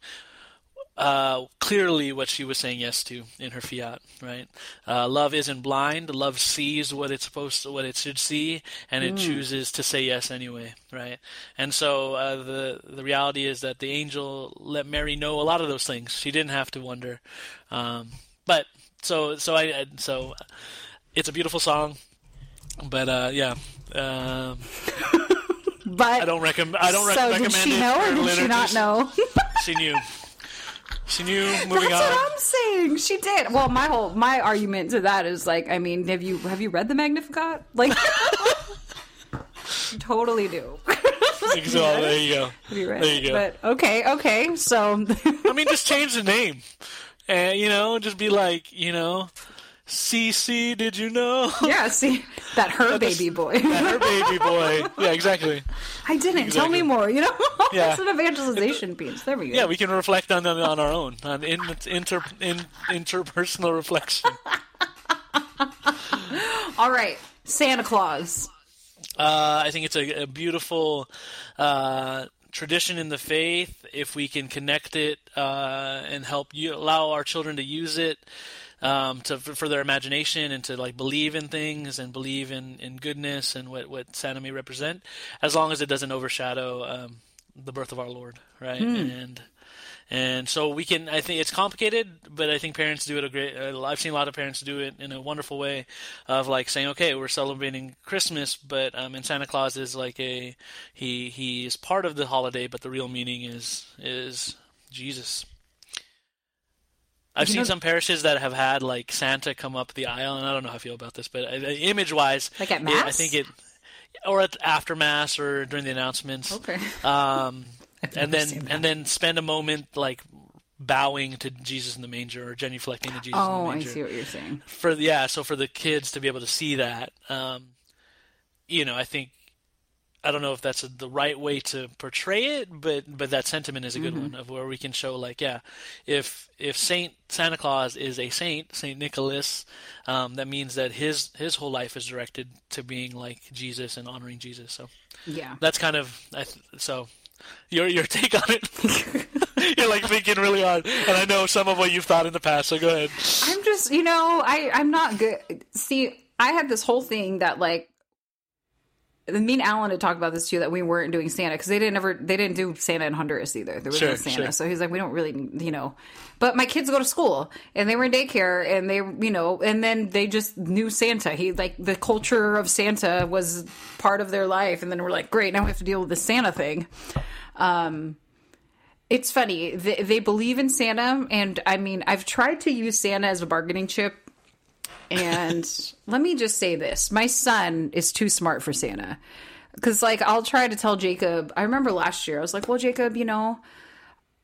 S3: uh, clearly what she was saying yes to in her fiat, right? Uh, love isn't blind. Love sees what it's supposed to, what it should see, and it chooses to say yes anyway, right? And so uh, the the reality is that the angel let Mary know a lot of those things. She didn't have to wonder, um, but so so I so it's a beautiful song, but uh, yeah. Um,
S2: But
S3: I don't recommend. I don't rec-
S2: so
S3: recommend
S2: did she know or did she not know?
S3: She knew. She knew. Moving
S2: That's
S3: on.
S2: what I'm saying. She did. Well, my whole my argument to that is like, I mean, have you have you read the Magnificat? Like, totally do.
S3: So there you go.
S2: Have you read
S3: There you go.
S2: But okay, okay. So
S3: I mean, just change the name, and you know, just be like, you know, CC. Did you know?
S2: yeah, see that her baby boy.
S3: That her baby boy. Yeah, exactly.
S2: I didn't. Tell me more. You know,
S3: Yeah.
S2: it's an evangelization piece. There we go.
S3: Yeah, we can reflect on on our own on in, inter in, interpersonal reflection.
S2: All right, Santa Claus.
S3: Uh, I think it's a, a beautiful uh, tradition in the faith. If we can connect it uh, and help you allow our children to use it um, to for, for their imagination and to like believe in things and believe in, in goodness and what, what Santa may represent, as long as it doesn't overshadow um, the birth of our Lord, right? And and so we can. I think it's complicated, but I think parents do it a great. Uh, I've seen a lot of parents do it in a wonderful way, of like saying, "Okay, we're celebrating Christmas, but um, and Santa Claus is like a he he is part of the holiday, but the real meaning is is Jesus." I've
S2: You
S3: seen
S2: know-
S3: some parishes that have had like Santa come up the aisle, and I don't know how I feel about this, but uh, image wise,
S2: Like at
S3: I think it, or at after mass or during the announcements.
S2: Okay.
S3: Um, and then and then spend a moment like bowing to Jesus in the manger or genuflecting to Jesus in
S2: Oh,
S3: the
S2: I see what you're saying.
S3: For yeah, so for the kids to be able to see that, um, you know, I think I don't know if that's the right way to portray it, but but that sentiment is a good one of where we can show like yeah, if if Saint Santa Claus is a saint, Saint Nicholas, um, that means that his his whole life is directed to being like Jesus and honoring Jesus. So
S2: Yeah.
S3: that's kind of I th- so your your take on it. You're like thinking really hard, and I know some of what you've thought in the past. So go ahead.
S2: I'm just, you know, I I'm not good. See, I had this whole thing that like. Me and Alan had talked about this too that we weren't doing Santa because they didn't ever they didn't do Santa in Honduras either. There was no
S3: Sure,
S2: Santa,
S3: sure.
S2: so he's like, we don't really, you know. But my kids go to school and they were in daycare and they, you know, and then they just knew Santa. He like the culture of Santa was part of their life, and then we're like, great, now we have to deal with the Santa thing. Um, it's funny they, they believe in Santa, and I mean, I've tried to use Santa as a bargaining chip and let me just say this my son is too smart for Santa. Because, like, I'll try to tell Jacob, I remember last year, I was like, well, Jacob, you know,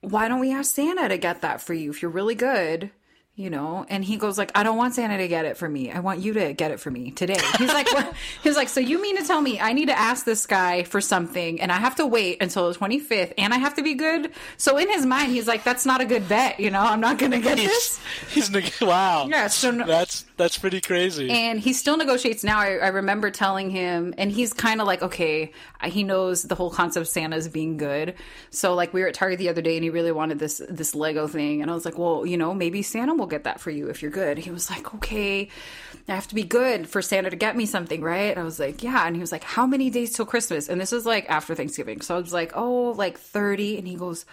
S2: why don't we ask Santa to get that for you if you're really good? You know, and he goes like, I don't want Santa to get it for me. I want you to get it for me today. He's like, what? He's like, so you mean to tell me I need to ask this guy for something and I have to wait until the 25th and I have to be good? So in his mind, he's like, that's not a good bet. You know, I'm not going to get this.
S3: He's wow.
S2: Yeah, so no-
S3: that's that's pretty crazy.
S2: and he still negotiates now. I, I remember telling him, and he's kind of like, okay, he knows the whole concept of Santa's being good. So like we were at Target the other day, and he really wanted this this Lego thing, and I was like, well, you know, maybe Santa will get that for you if you're good. He was like, okay, I have to be good for Santa to get me something, right? I was like, yeah, and he was like, how many days till Christmas? And this was like after Thanksgiving, so I was like, oh, like thirty, and he goes.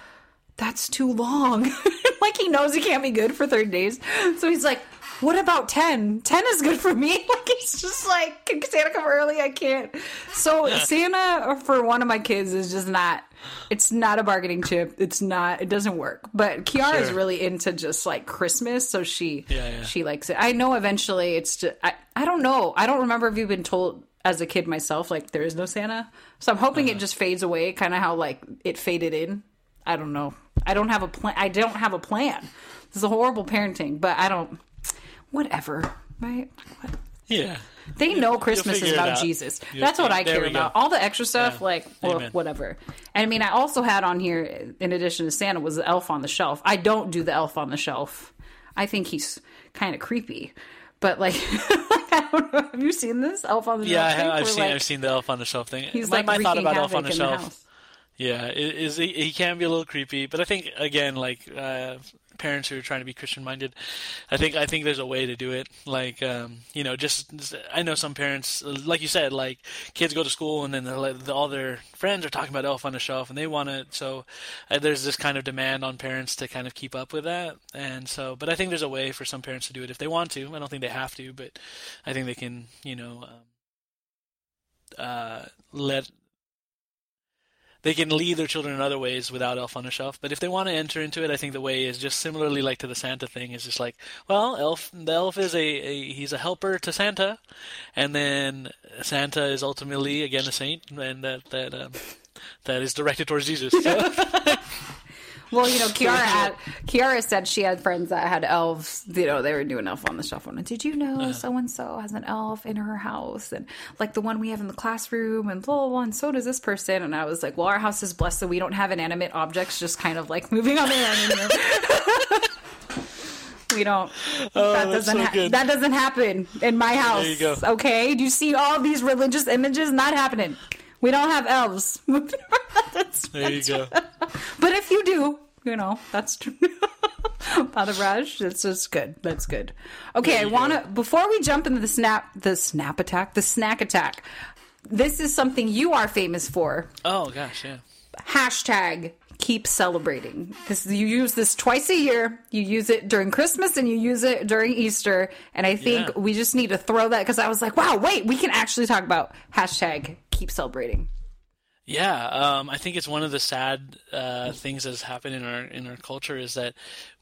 S2: that's too long. like he knows he can't be good for 30 days. So he's like, what about 10? 10 is good for me. Like it's just like, can Santa come early? I can't. So Santa for one of my kids is just not, it's not a bargaining chip. It's not, it doesn't work. But Kiara is
S3: Sure.
S2: really into just like Christmas. So she,
S3: Yeah, yeah.
S2: she likes it. I know eventually it's just, I, I don't know. I don't remember if you've been told as a kid myself, like there is no Santa. So I'm hoping
S3: Uh-huh.
S2: it just fades away, kind of how like it faded in. I don't know. I don't have a plan. I don't have a plan. This is a horrible parenting, but I don't. Whatever, right? What-
S3: Yeah.
S2: They know Christmas is about. Jesus.
S3: You'll
S2: That's what I care
S3: we go.
S2: about. All the extra stuff,
S3: Yeah.
S2: like well, whatever. And I mean, I also had on here, in addition to Santa, was the Elf on the Shelf. I don't do the Elf on the Shelf. I think he's kind of creepy. But like, I don't know. Have you seen this Elf on the
S3: Yeah,
S2: Shelf? thing?
S3: I've seen
S2: like,
S3: I've seen the elf on the shelf thing.
S2: He's
S3: my,
S2: like
S3: my thought about elf on the shelf.
S2: house.
S3: Yeah, is he, he can be a little creepy, but I think again, like uh, parents who are trying to be Christian minded, I think I think there's a way to do it. Like um, you know, just I know some parents, like you said, like kids go to school and then all their friends are talking about Elf on the Shelf and they want it. So uh, there's this kind of demand on parents to kind of keep up with that, and so. But I think there's a way for some parents to do it if they want to. I don't think they have to, but I think they can. You know. Um, uh, let they can lead their children in other ways without Elf on the Shelf. But if they want to enter into it, I think the way is just similarly like to the Santa thing is just like, well, Elf, the Elf is a, a he's a helper to Santa, and then Santa is ultimately again a saint, and that that um, that is directed towards Jesus. So,
S2: Well, you know, Kiara had, Kiara said she had friends that had elves. You know, they were doing elf on the shelf. And did you know so and so has an elf in her house, and like the one we have in the classroom, and blah blah blah. And so does this person. And I was like, well, our house is blessed, so we don't have inanimate objects just kind of like moving on their own. we don't. that
S3: Oh, that's
S2: doesn't.
S3: so
S2: ha- that doesn't happen in my house. Okay, do you see all these religious images? Not happening. We don't have elves. That's-
S3: there you go.
S2: but if you do, you know, that's true. Father Raj, that's just good. That's good. Okay, I want to before we jump into the snap the snap attack, the snack attack. This is something you are famous for.
S3: Oh gosh, yeah.
S2: Hashtag keep celebrating. This you use this twice a year. You use it during Christmas and you use it during Easter. And I think
S3: Yeah.
S2: we just need to throw that because I was like, wow, wait, we can actually talk about hashtag keep celebrating.
S3: Yeah, um, I think it's one of the sad uh, things that has happened in our in our culture is that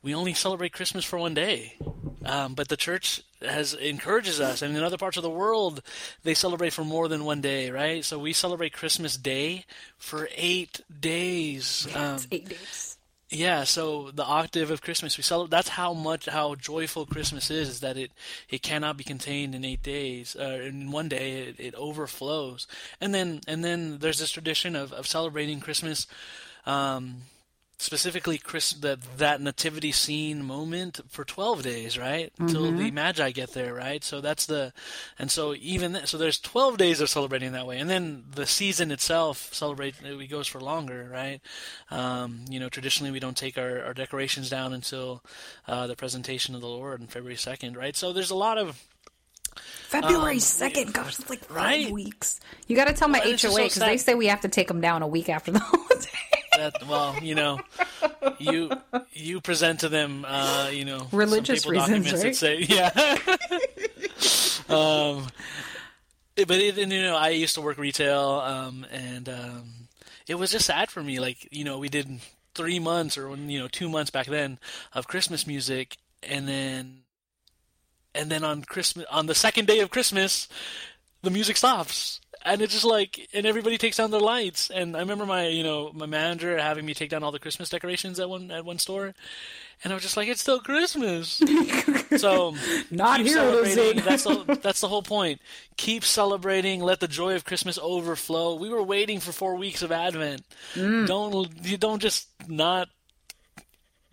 S3: we only celebrate Christmas for one day, um, but the church has encourages us, and in other parts of the world, they celebrate for more than one day, right? So we celebrate Christmas Day for eight days. Um,
S2: Eight days.
S3: Yeah, so the octave of Christmas, we celebrate. That's how much how joyful Christmas is. Is that it it cannot be contained in eight days. Uh, in one day, it, it overflows. And then and then there's this tradition of, of celebrating Christmas, um, specifically Chris that that nativity scene moment for twelve days, right? Until the Magi get there, right? So that's the, and so even th- so, there's twelve days of celebrating that way, and then the season itself celebrate it goes for longer, right? Um, you know, traditionally we don't take our, our decorations down until uh, the presentation of the Lord on February second, right? So there's a lot of
S2: February
S3: Um,
S2: second, gosh, it's like five
S3: right?
S2: weeks. You got to tell my
S3: Well,
S2: HOA
S3: so
S2: because they say we have to take them down a week after the holiday.
S3: That. Well, you know, you you present to them, uh, you know,
S2: Religious reasons,
S3: documents
S2: right?
S3: that say, yeah. um, but it, and, you know, I used to work retail, um, and um, it was just sad for me. Like, you know, we did three months or you know two months back then of Christmas music, and then and then on Christmas on the second day of Christmas, the music stops. And it's just like, and everybody takes down their lights. And I remember my, you know, my manager having me take down all the Christmas decorations at one at one store, and I was just like, it's still Christmas. so
S2: Not
S3: keep
S2: here,
S3: celebrating. That's the that's the whole point. Keep celebrating. Let the joy of Christmas overflow. We were waiting for four weeks of Advent.
S2: Mm.
S3: Don't you don't just not.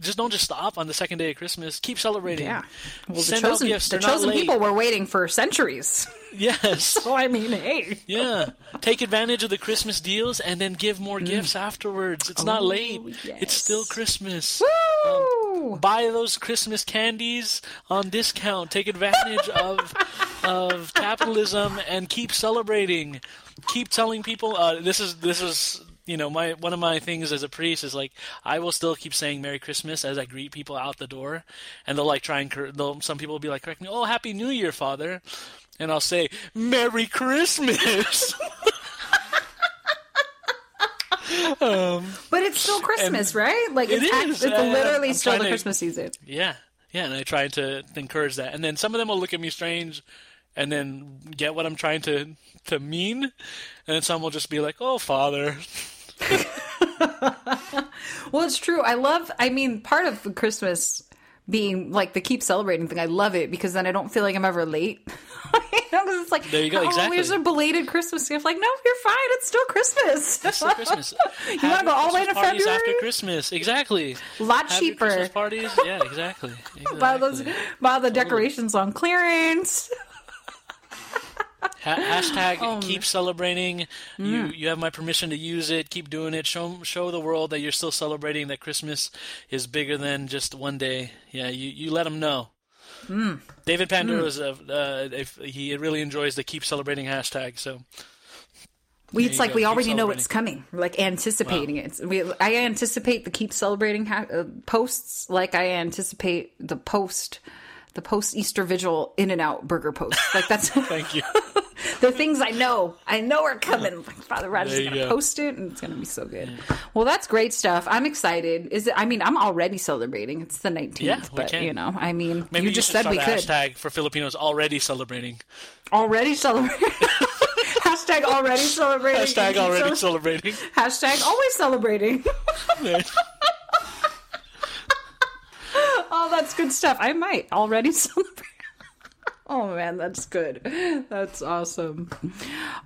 S3: Just don't just stop on the second day of Christmas. Keep celebrating.
S2: Yeah. Well, the
S3: Send out
S2: chosen,
S3: gifts.
S2: the chosen people were waiting for centuries.
S3: Yes.
S2: So I mean, hey,
S3: Yeah. Take advantage of the Christmas deals and then give more gifts afterwards. It's not late. It's still. Christmas.
S2: Woo!
S3: Buy those Christmas candies on discount. Take advantage of of capitalism and keep celebrating. Keep telling people uh, this is this is you know, my one of my things as a priest is like I will still keep saying Merry Christmas as I greet people out the door, and they'll like try and they'll some people will be like correct me, oh Happy New Year, Father, and I'll say Merry Christmas.
S2: But it's still Christmas, right? Like
S3: It
S2: it's, act- it's
S3: Uh,
S2: literally
S3: I'm
S2: still the
S3: to-
S2: Christmas season.
S3: yeah, yeah, and I try to encourage that, and then some of them will look at me strange, and then get what I'm trying to to mean, and then some will just be like, oh Father.
S2: Well, it's true. I love. I mean, part of Christmas being like the keep celebrating thing. I love it because then I don't feel like I'm ever late. you know, because it's like,
S3: There you go,
S2: oh,
S3: exactly.
S2: here's a belated Christmas gift. Like, no, you're fine. It's still Christmas.
S3: It's still Christmas.
S2: you want to go all the way to February?
S3: after Christmas. Exactly.
S2: A lot
S3: Have
S2: cheaper.
S3: Christmas parties. Yeah, exactly.
S2: Buy those, buy the decorations on clearance.
S3: Ha- hashtag
S2: Oh,
S3: keep celebrating. You you have my permission to use it. Keep doing it. Show show the world that you're still celebrating. That Christmas is bigger than just one day. Yeah, you you let them know. David Pandora is a, uh, if he really enjoys the keep celebrating hashtag. So
S2: We, it's like
S3: go.
S2: we
S3: Keep
S2: already know it's coming. We're like anticipating it. We, I anticipate the keep celebrating ha- uh, posts like I anticipate the post, the post Easter Vigil In-N-Out Burger post. Like that's
S3: thank you.
S2: the things I know. I know are coming. Like Father Roger's
S3: you
S2: gonna
S3: go.
S2: post it, and it's gonna be so good. Well, that's great stuff. I'm excited. Is it? I mean, I'm already celebrating. It's the 19th,
S3: Yeah,
S2: but you know, I mean,
S3: Maybe
S2: you just
S3: should
S2: said we could
S3: hashtag for Filipinos already celebrating.
S2: already celebrating. Hashtag already celebrating.
S3: Hashtag already celebrating.
S2: Hashtag always celebrating. oh, that's good stuff. I might already celebrate. Oh man, that's good. That's awesome.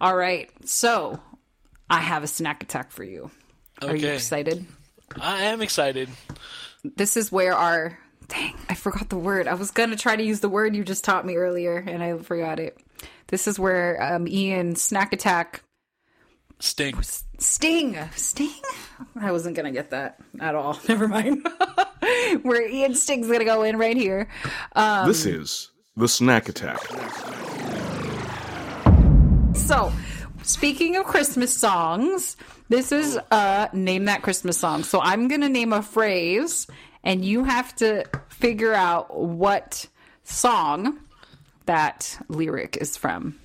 S2: All right, so I have a snack attack for you. Are you excited?
S3: I am excited.
S2: This is where our dang, I forgot the word. I was gonna try to use the word you just taught me earlier, and I forgot it. This is where um, Ian snack attack
S3: Sting.
S2: Sting. Sting? I wasn't going to get that at all. Never mind. Where Ian Sting's going to go in right here. Um,
S4: This is the Snack Attack.
S2: So, speaking of Christmas songs, this is uh name that Christmas song. So, I'm going to name a phrase and you have to figure out what song that lyric is from.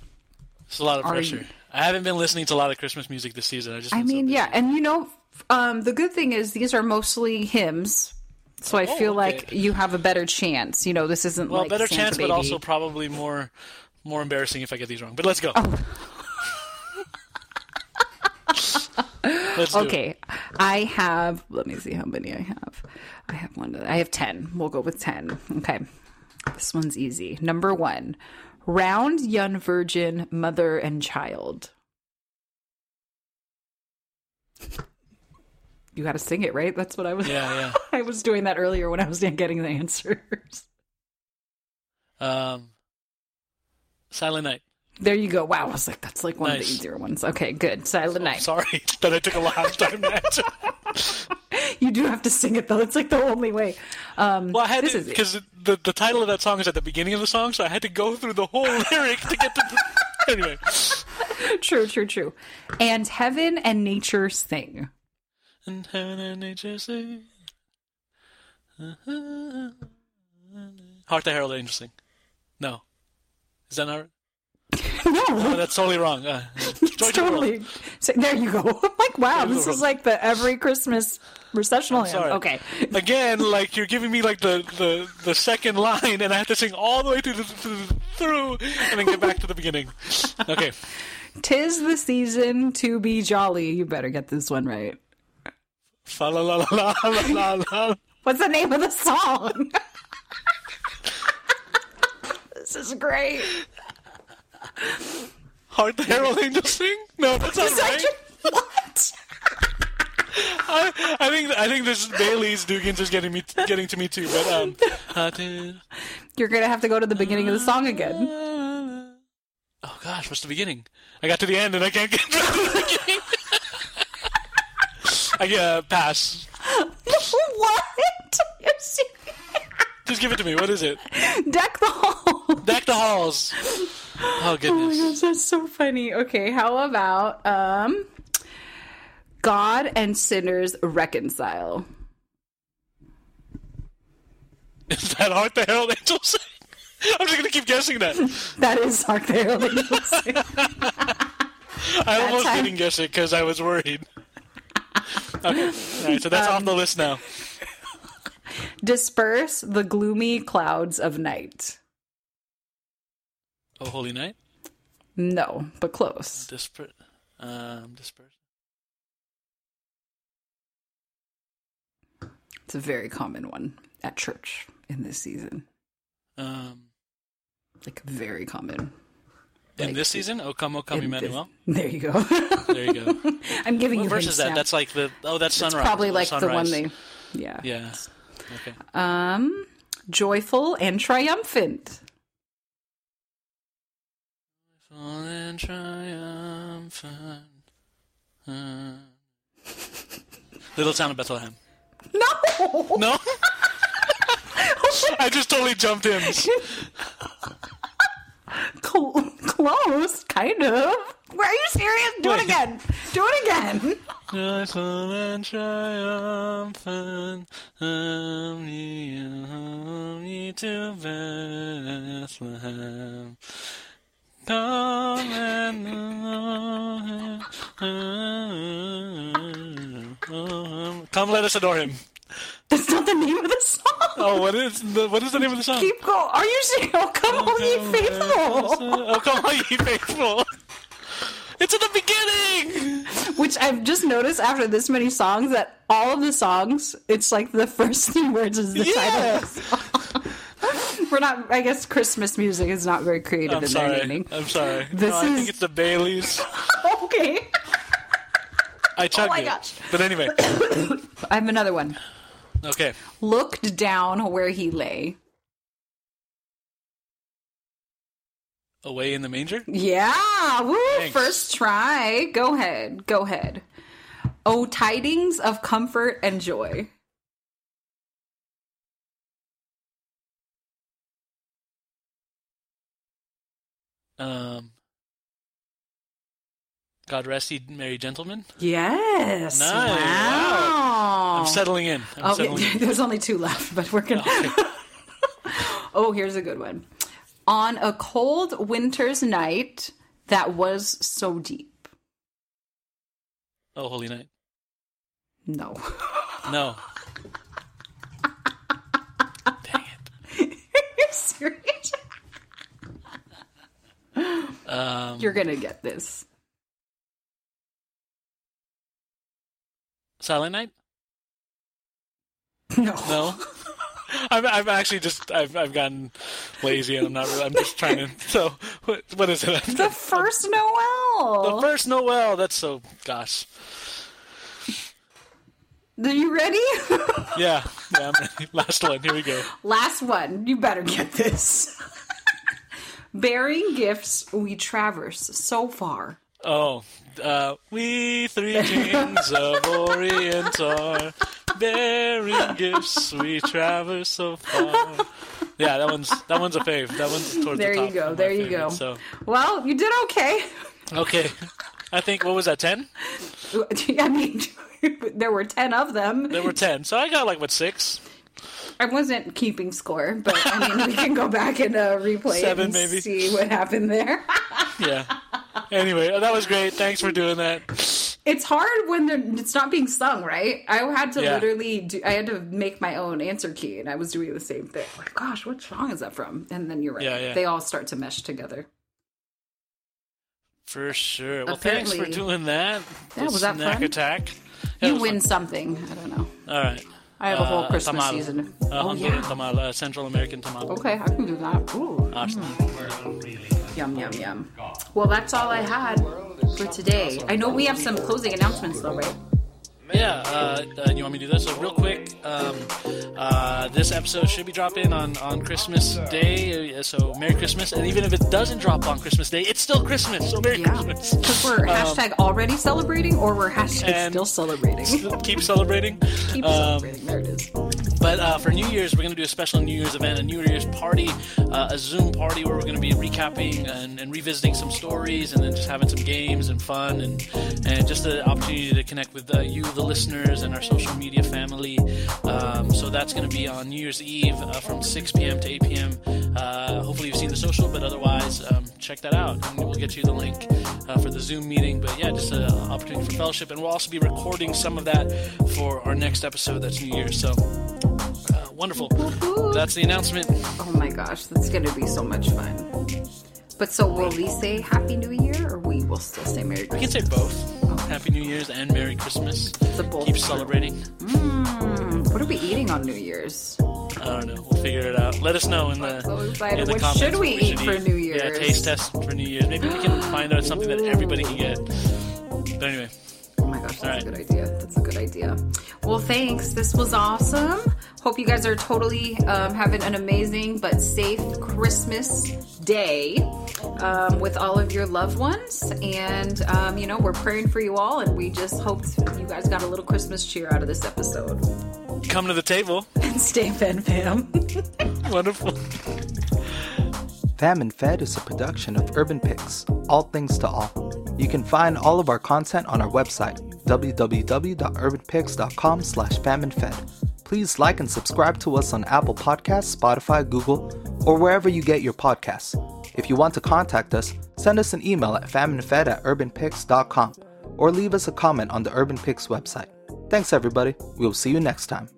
S3: It's a lot of
S2: Are
S3: pressure.
S2: you-
S3: I haven't been listening to a lot of Christmas music this season. I just.
S2: I mean, yeah, and you know, um, the good thing is these are mostly hymns, so I
S3: Oh,
S2: feel
S3: okay.
S2: like you have a better chance. You know, this isn't
S3: Well,
S2: like
S3: better
S2: Santa
S3: chance,
S2: Baby.
S3: but also probably more more embarrassing if I get these wrong. But let's go.
S2: Oh.
S3: let's do it.
S2: okay. I have. Let me see how many I have. I have one. I have ten. We'll go with ten. Okay, this one's easy. Number one, round young virgin, mother and child. You got to sing it, right? That's what I was.
S3: Yeah, yeah.
S2: I was doing that earlier when I was getting the answers.
S3: Um, Silent Night.
S2: There you go. Wow, I was like, that's like one of the easier ones. Okay, good. Silent Night.
S3: Sorry that I took a long time to.
S2: You do have to sing it though. It's like the only way. Um,
S3: Well, I had because the the title of that song is at the beginning of the song, so I had to go through the whole lyric to get to. The... Anyway,
S2: true, true, true. And heaven and nature sing.
S3: and heaven and nature sing. Hark the Herald Angels sing. No, is that not?
S2: No,
S3: Oh, that's totally wrong. Uh, Joy to the World.
S2: totally. So, there you go. I'm like, wow, this is like the every Christmas recessional hymn.
S3: Sorry.
S2: Okay,
S3: Again, like you're giving me like the, the, the second line, and I have to sing all the way through, through, through, and then get back to the beginning. Okay,
S2: tis the season to be jolly. You better get this one right.
S3: fa la la la la la la.
S2: What's the name of the song? this is great.
S3: Hark the Herald Angels sing? No, that's not right.
S2: what?
S3: I, I think I think this Bailey's Dugans is getting me getting to me too. But um,
S2: You're gonna have to go to the beginning of the song again.
S3: oh gosh, what's the beginning? I got to the end and I can't get to the beginning. I get uh, pass.
S2: what?
S3: Just give it to me. What is it?
S2: Deck the halls.
S3: Deck the halls. Oh
S2: Oh my
S3: goodness.
S2: gosh, that's so funny. Okay, how about um God and sinners reconcile.
S3: Is that Hark the Herald Angels sing? I'm just gonna keep guessing that.
S2: That is Hark the Herald Angels. Sing.
S3: I almost
S2: time-
S3: didn't guess it because I was worried. Okay, all right, so that's off
S2: Um,
S3: the list now.
S2: Disperse the gloomy clouds of night.
S3: Oh, Holy Night,
S2: No, but close.
S3: disper, um, disperse.
S2: It's a very common one at church in this season.
S3: Um,
S2: Like very common.
S3: in
S2: Like,
S3: this season, O come, O come,
S2: in this-
S3: Emmanuel.
S2: There you go.
S3: There you go.
S2: I'm giving
S3: What
S2: you
S3: verse is that?
S2: now.
S3: That's like the oh, that's
S2: It's
S3: sunrise.
S2: probably
S3: or
S2: like the one
S3: sunrise.
S2: they. Yeah.
S3: Yeah. Okay.
S2: Um, joyful and triumphant.
S3: Full and triumphant. Uh, Little town of Bethlehem.
S2: No.
S3: No. I just totally jumped in.
S2: Cl- close, kind of. Are you serious? Do it again. Do it again.
S3: Joyful and triumphant, um, omni, omni um, to Bethlehem. Come let us adore him.
S2: That's not the name of the song.
S3: Oh, what is the what is the name of the song?
S2: Keep going. Are you serious? Oh, come on, ye faithful.
S3: Oh, come on, ye faithful. It's in the beginning.
S2: Which I've just noticed after this many songs that all of the songs, it's like the first three words is the title. Of the song. We're not. I guess Christmas music is not very creative
S3: I'm
S2: in their
S3: sorry.
S2: naming.
S3: I'm sorry.
S2: This
S3: no, I think it's the Baileys.
S2: Okay.
S3: I chugged
S2: Oh my
S3: it.
S2: gosh.
S3: But anyway,
S2: I have another one.
S3: okay.
S2: Looked down where he lay.
S3: Away in the manger.
S2: Yeah. Woo. First try. Go ahead. Go ahead. Oh, tidings of comfort and joy.
S3: Um. God rest ye merry gentlemen.
S2: Yes.
S3: Nice.
S2: Wow.
S3: I'm settling in. I'm
S2: Oh,
S3: settling in.
S2: there's only two left, but we're gonna. oh, here's a good one. On a cold winter's night that was so deep.
S3: Oh, holy night.
S2: No.
S3: No. Dang it.
S2: You're serious?
S3: Um,
S2: You're gonna get this.
S3: Silent Night?
S2: No.
S3: No. I'm, I'm actually just I've I've gotten lazy and I'm not really, I'm just trying to so what what is it?
S2: The first Noel.
S3: The first Noel. That's so gosh.
S2: Are you ready?
S3: Yeah, yeah. I'm ready. Last one. Here we go.
S2: Last one. You better get this. Bearing gifts, we traverse so far.
S3: Oh, uh, we three kings of Orient are bearing gifts. We traverse so far. Yeah, that one's that one's a fave. That one's towards
S2: There
S3: the
S2: you
S3: top.
S2: go,
S3: of my
S2: there you
S3: favorite,
S2: go.
S3: So
S2: Well, you did okay.
S3: okay, I think what was that? Ten?
S2: I mean, there were 10 of them.
S3: There were ten. So I got like what six?
S2: I wasn't keeping score, but I mean, we can go back and uh, replay
S3: Seven,
S2: it and
S3: maybe.
S2: see what happened there.
S3: Yeah. Anyway, that was great. Thanks for doing that.
S2: it's hard when it's not being sung, right? I had to
S3: Yeah.
S2: literally do, I had to make my own answer key, and I was doing the same thing. Like, gosh, what song is that from? And then you're right.
S3: Yeah, yeah.
S2: They all start to mesh together.
S3: For sure. Well, thanks for doing that.
S2: Yeah, was that
S3: snack
S2: fun?
S3: attack. It
S2: You win
S3: fun.
S2: something. I don't know.
S3: All right.
S2: I have a whole
S3: Uh,
S2: Christmas
S3: tamal.
S2: season.
S3: Uh,
S2: oh,
S3: Honduran
S2: yeah.
S3: tamal, uh, Central American tamal.
S2: Okay, I can do that. Ooh.
S3: Awesome.
S2: Yum, yum, yum. Well, that's all I had for today. I know we have some closing announcements, though, right?
S3: Yeah, uh, uh, you want me to do this? So real quick, um, uh, this episode should be dropping on, on Christmas Day, uh, so Merry Christmas. And even if it doesn't drop on Christmas Day, it's still Christmas, so Merry
S2: Yeah.
S3: Christmas.
S2: Because we're hashtag already celebrating or we're hashtag
S3: Um,
S2: still celebrating.
S3: Keep celebrating.
S2: Keep
S3: Um,
S2: celebrating. There it is.
S3: But uh, for New Year's, we're going to do a special New Year's event, a New Year's party, uh, a Zoom party where we're going to be recapping and, and revisiting some stories, and then just having some games and fun, and and just the opportunity to connect with uh, you, the listeners, and our social media family. Um, so that's going to be on New Year's Eve uh, from 6 p.m. to 8 p.m. Uh, hopefully, you've seen the social, but otherwise, um, check that out, and we'll get you the link uh, for the Zoom meeting. But yeah, just an opportunity for fellowship, and we'll also be recording some of that for our next episode. That's New Year's, so uh, wonderful. That's the announcement.
S2: Oh my gosh, that's gonna be so much fun. But so will we say Happy New Year or we will still say Merry Christmas?
S3: We can say both. Happy New Year's and Merry Christmas. Keep celebrating.
S2: Mm, what are we eating on New Year's?
S3: I don't know. We'll figure it out. Let us know in the,
S2: so
S3: in the
S2: What
S3: comments.
S2: should we eat for New Year's?
S3: Yeah, taste test for New Year's. Maybe we can find out something that everybody can get. But anyway,
S2: Oh my gosh, that's
S3: right.
S2: a good idea. That's a good idea. Well, thanks. This was awesome. Hope you guys are totally um, having an amazing but safe Christmas day um, with all of your loved ones. And, um, you know, we're praying for you all, and we just hope you guys got a little Christmas cheer out of this episode.
S3: come to the table.
S2: And stay fed, fam.
S3: Wonderful.
S1: Fam and Fed is a production of Urban Picks, all things to all. You can find all of our content on our website, www.urbanpicks.com slash famandfed. Please like and subscribe to us on Apple Podcasts, Spotify, Google, or wherever you get your podcasts. If you want to contact us, send us an email at famandfed at urbanpicks.com or leave us a comment on the Urban Picks website. Thanks everybody. We'll see you next time.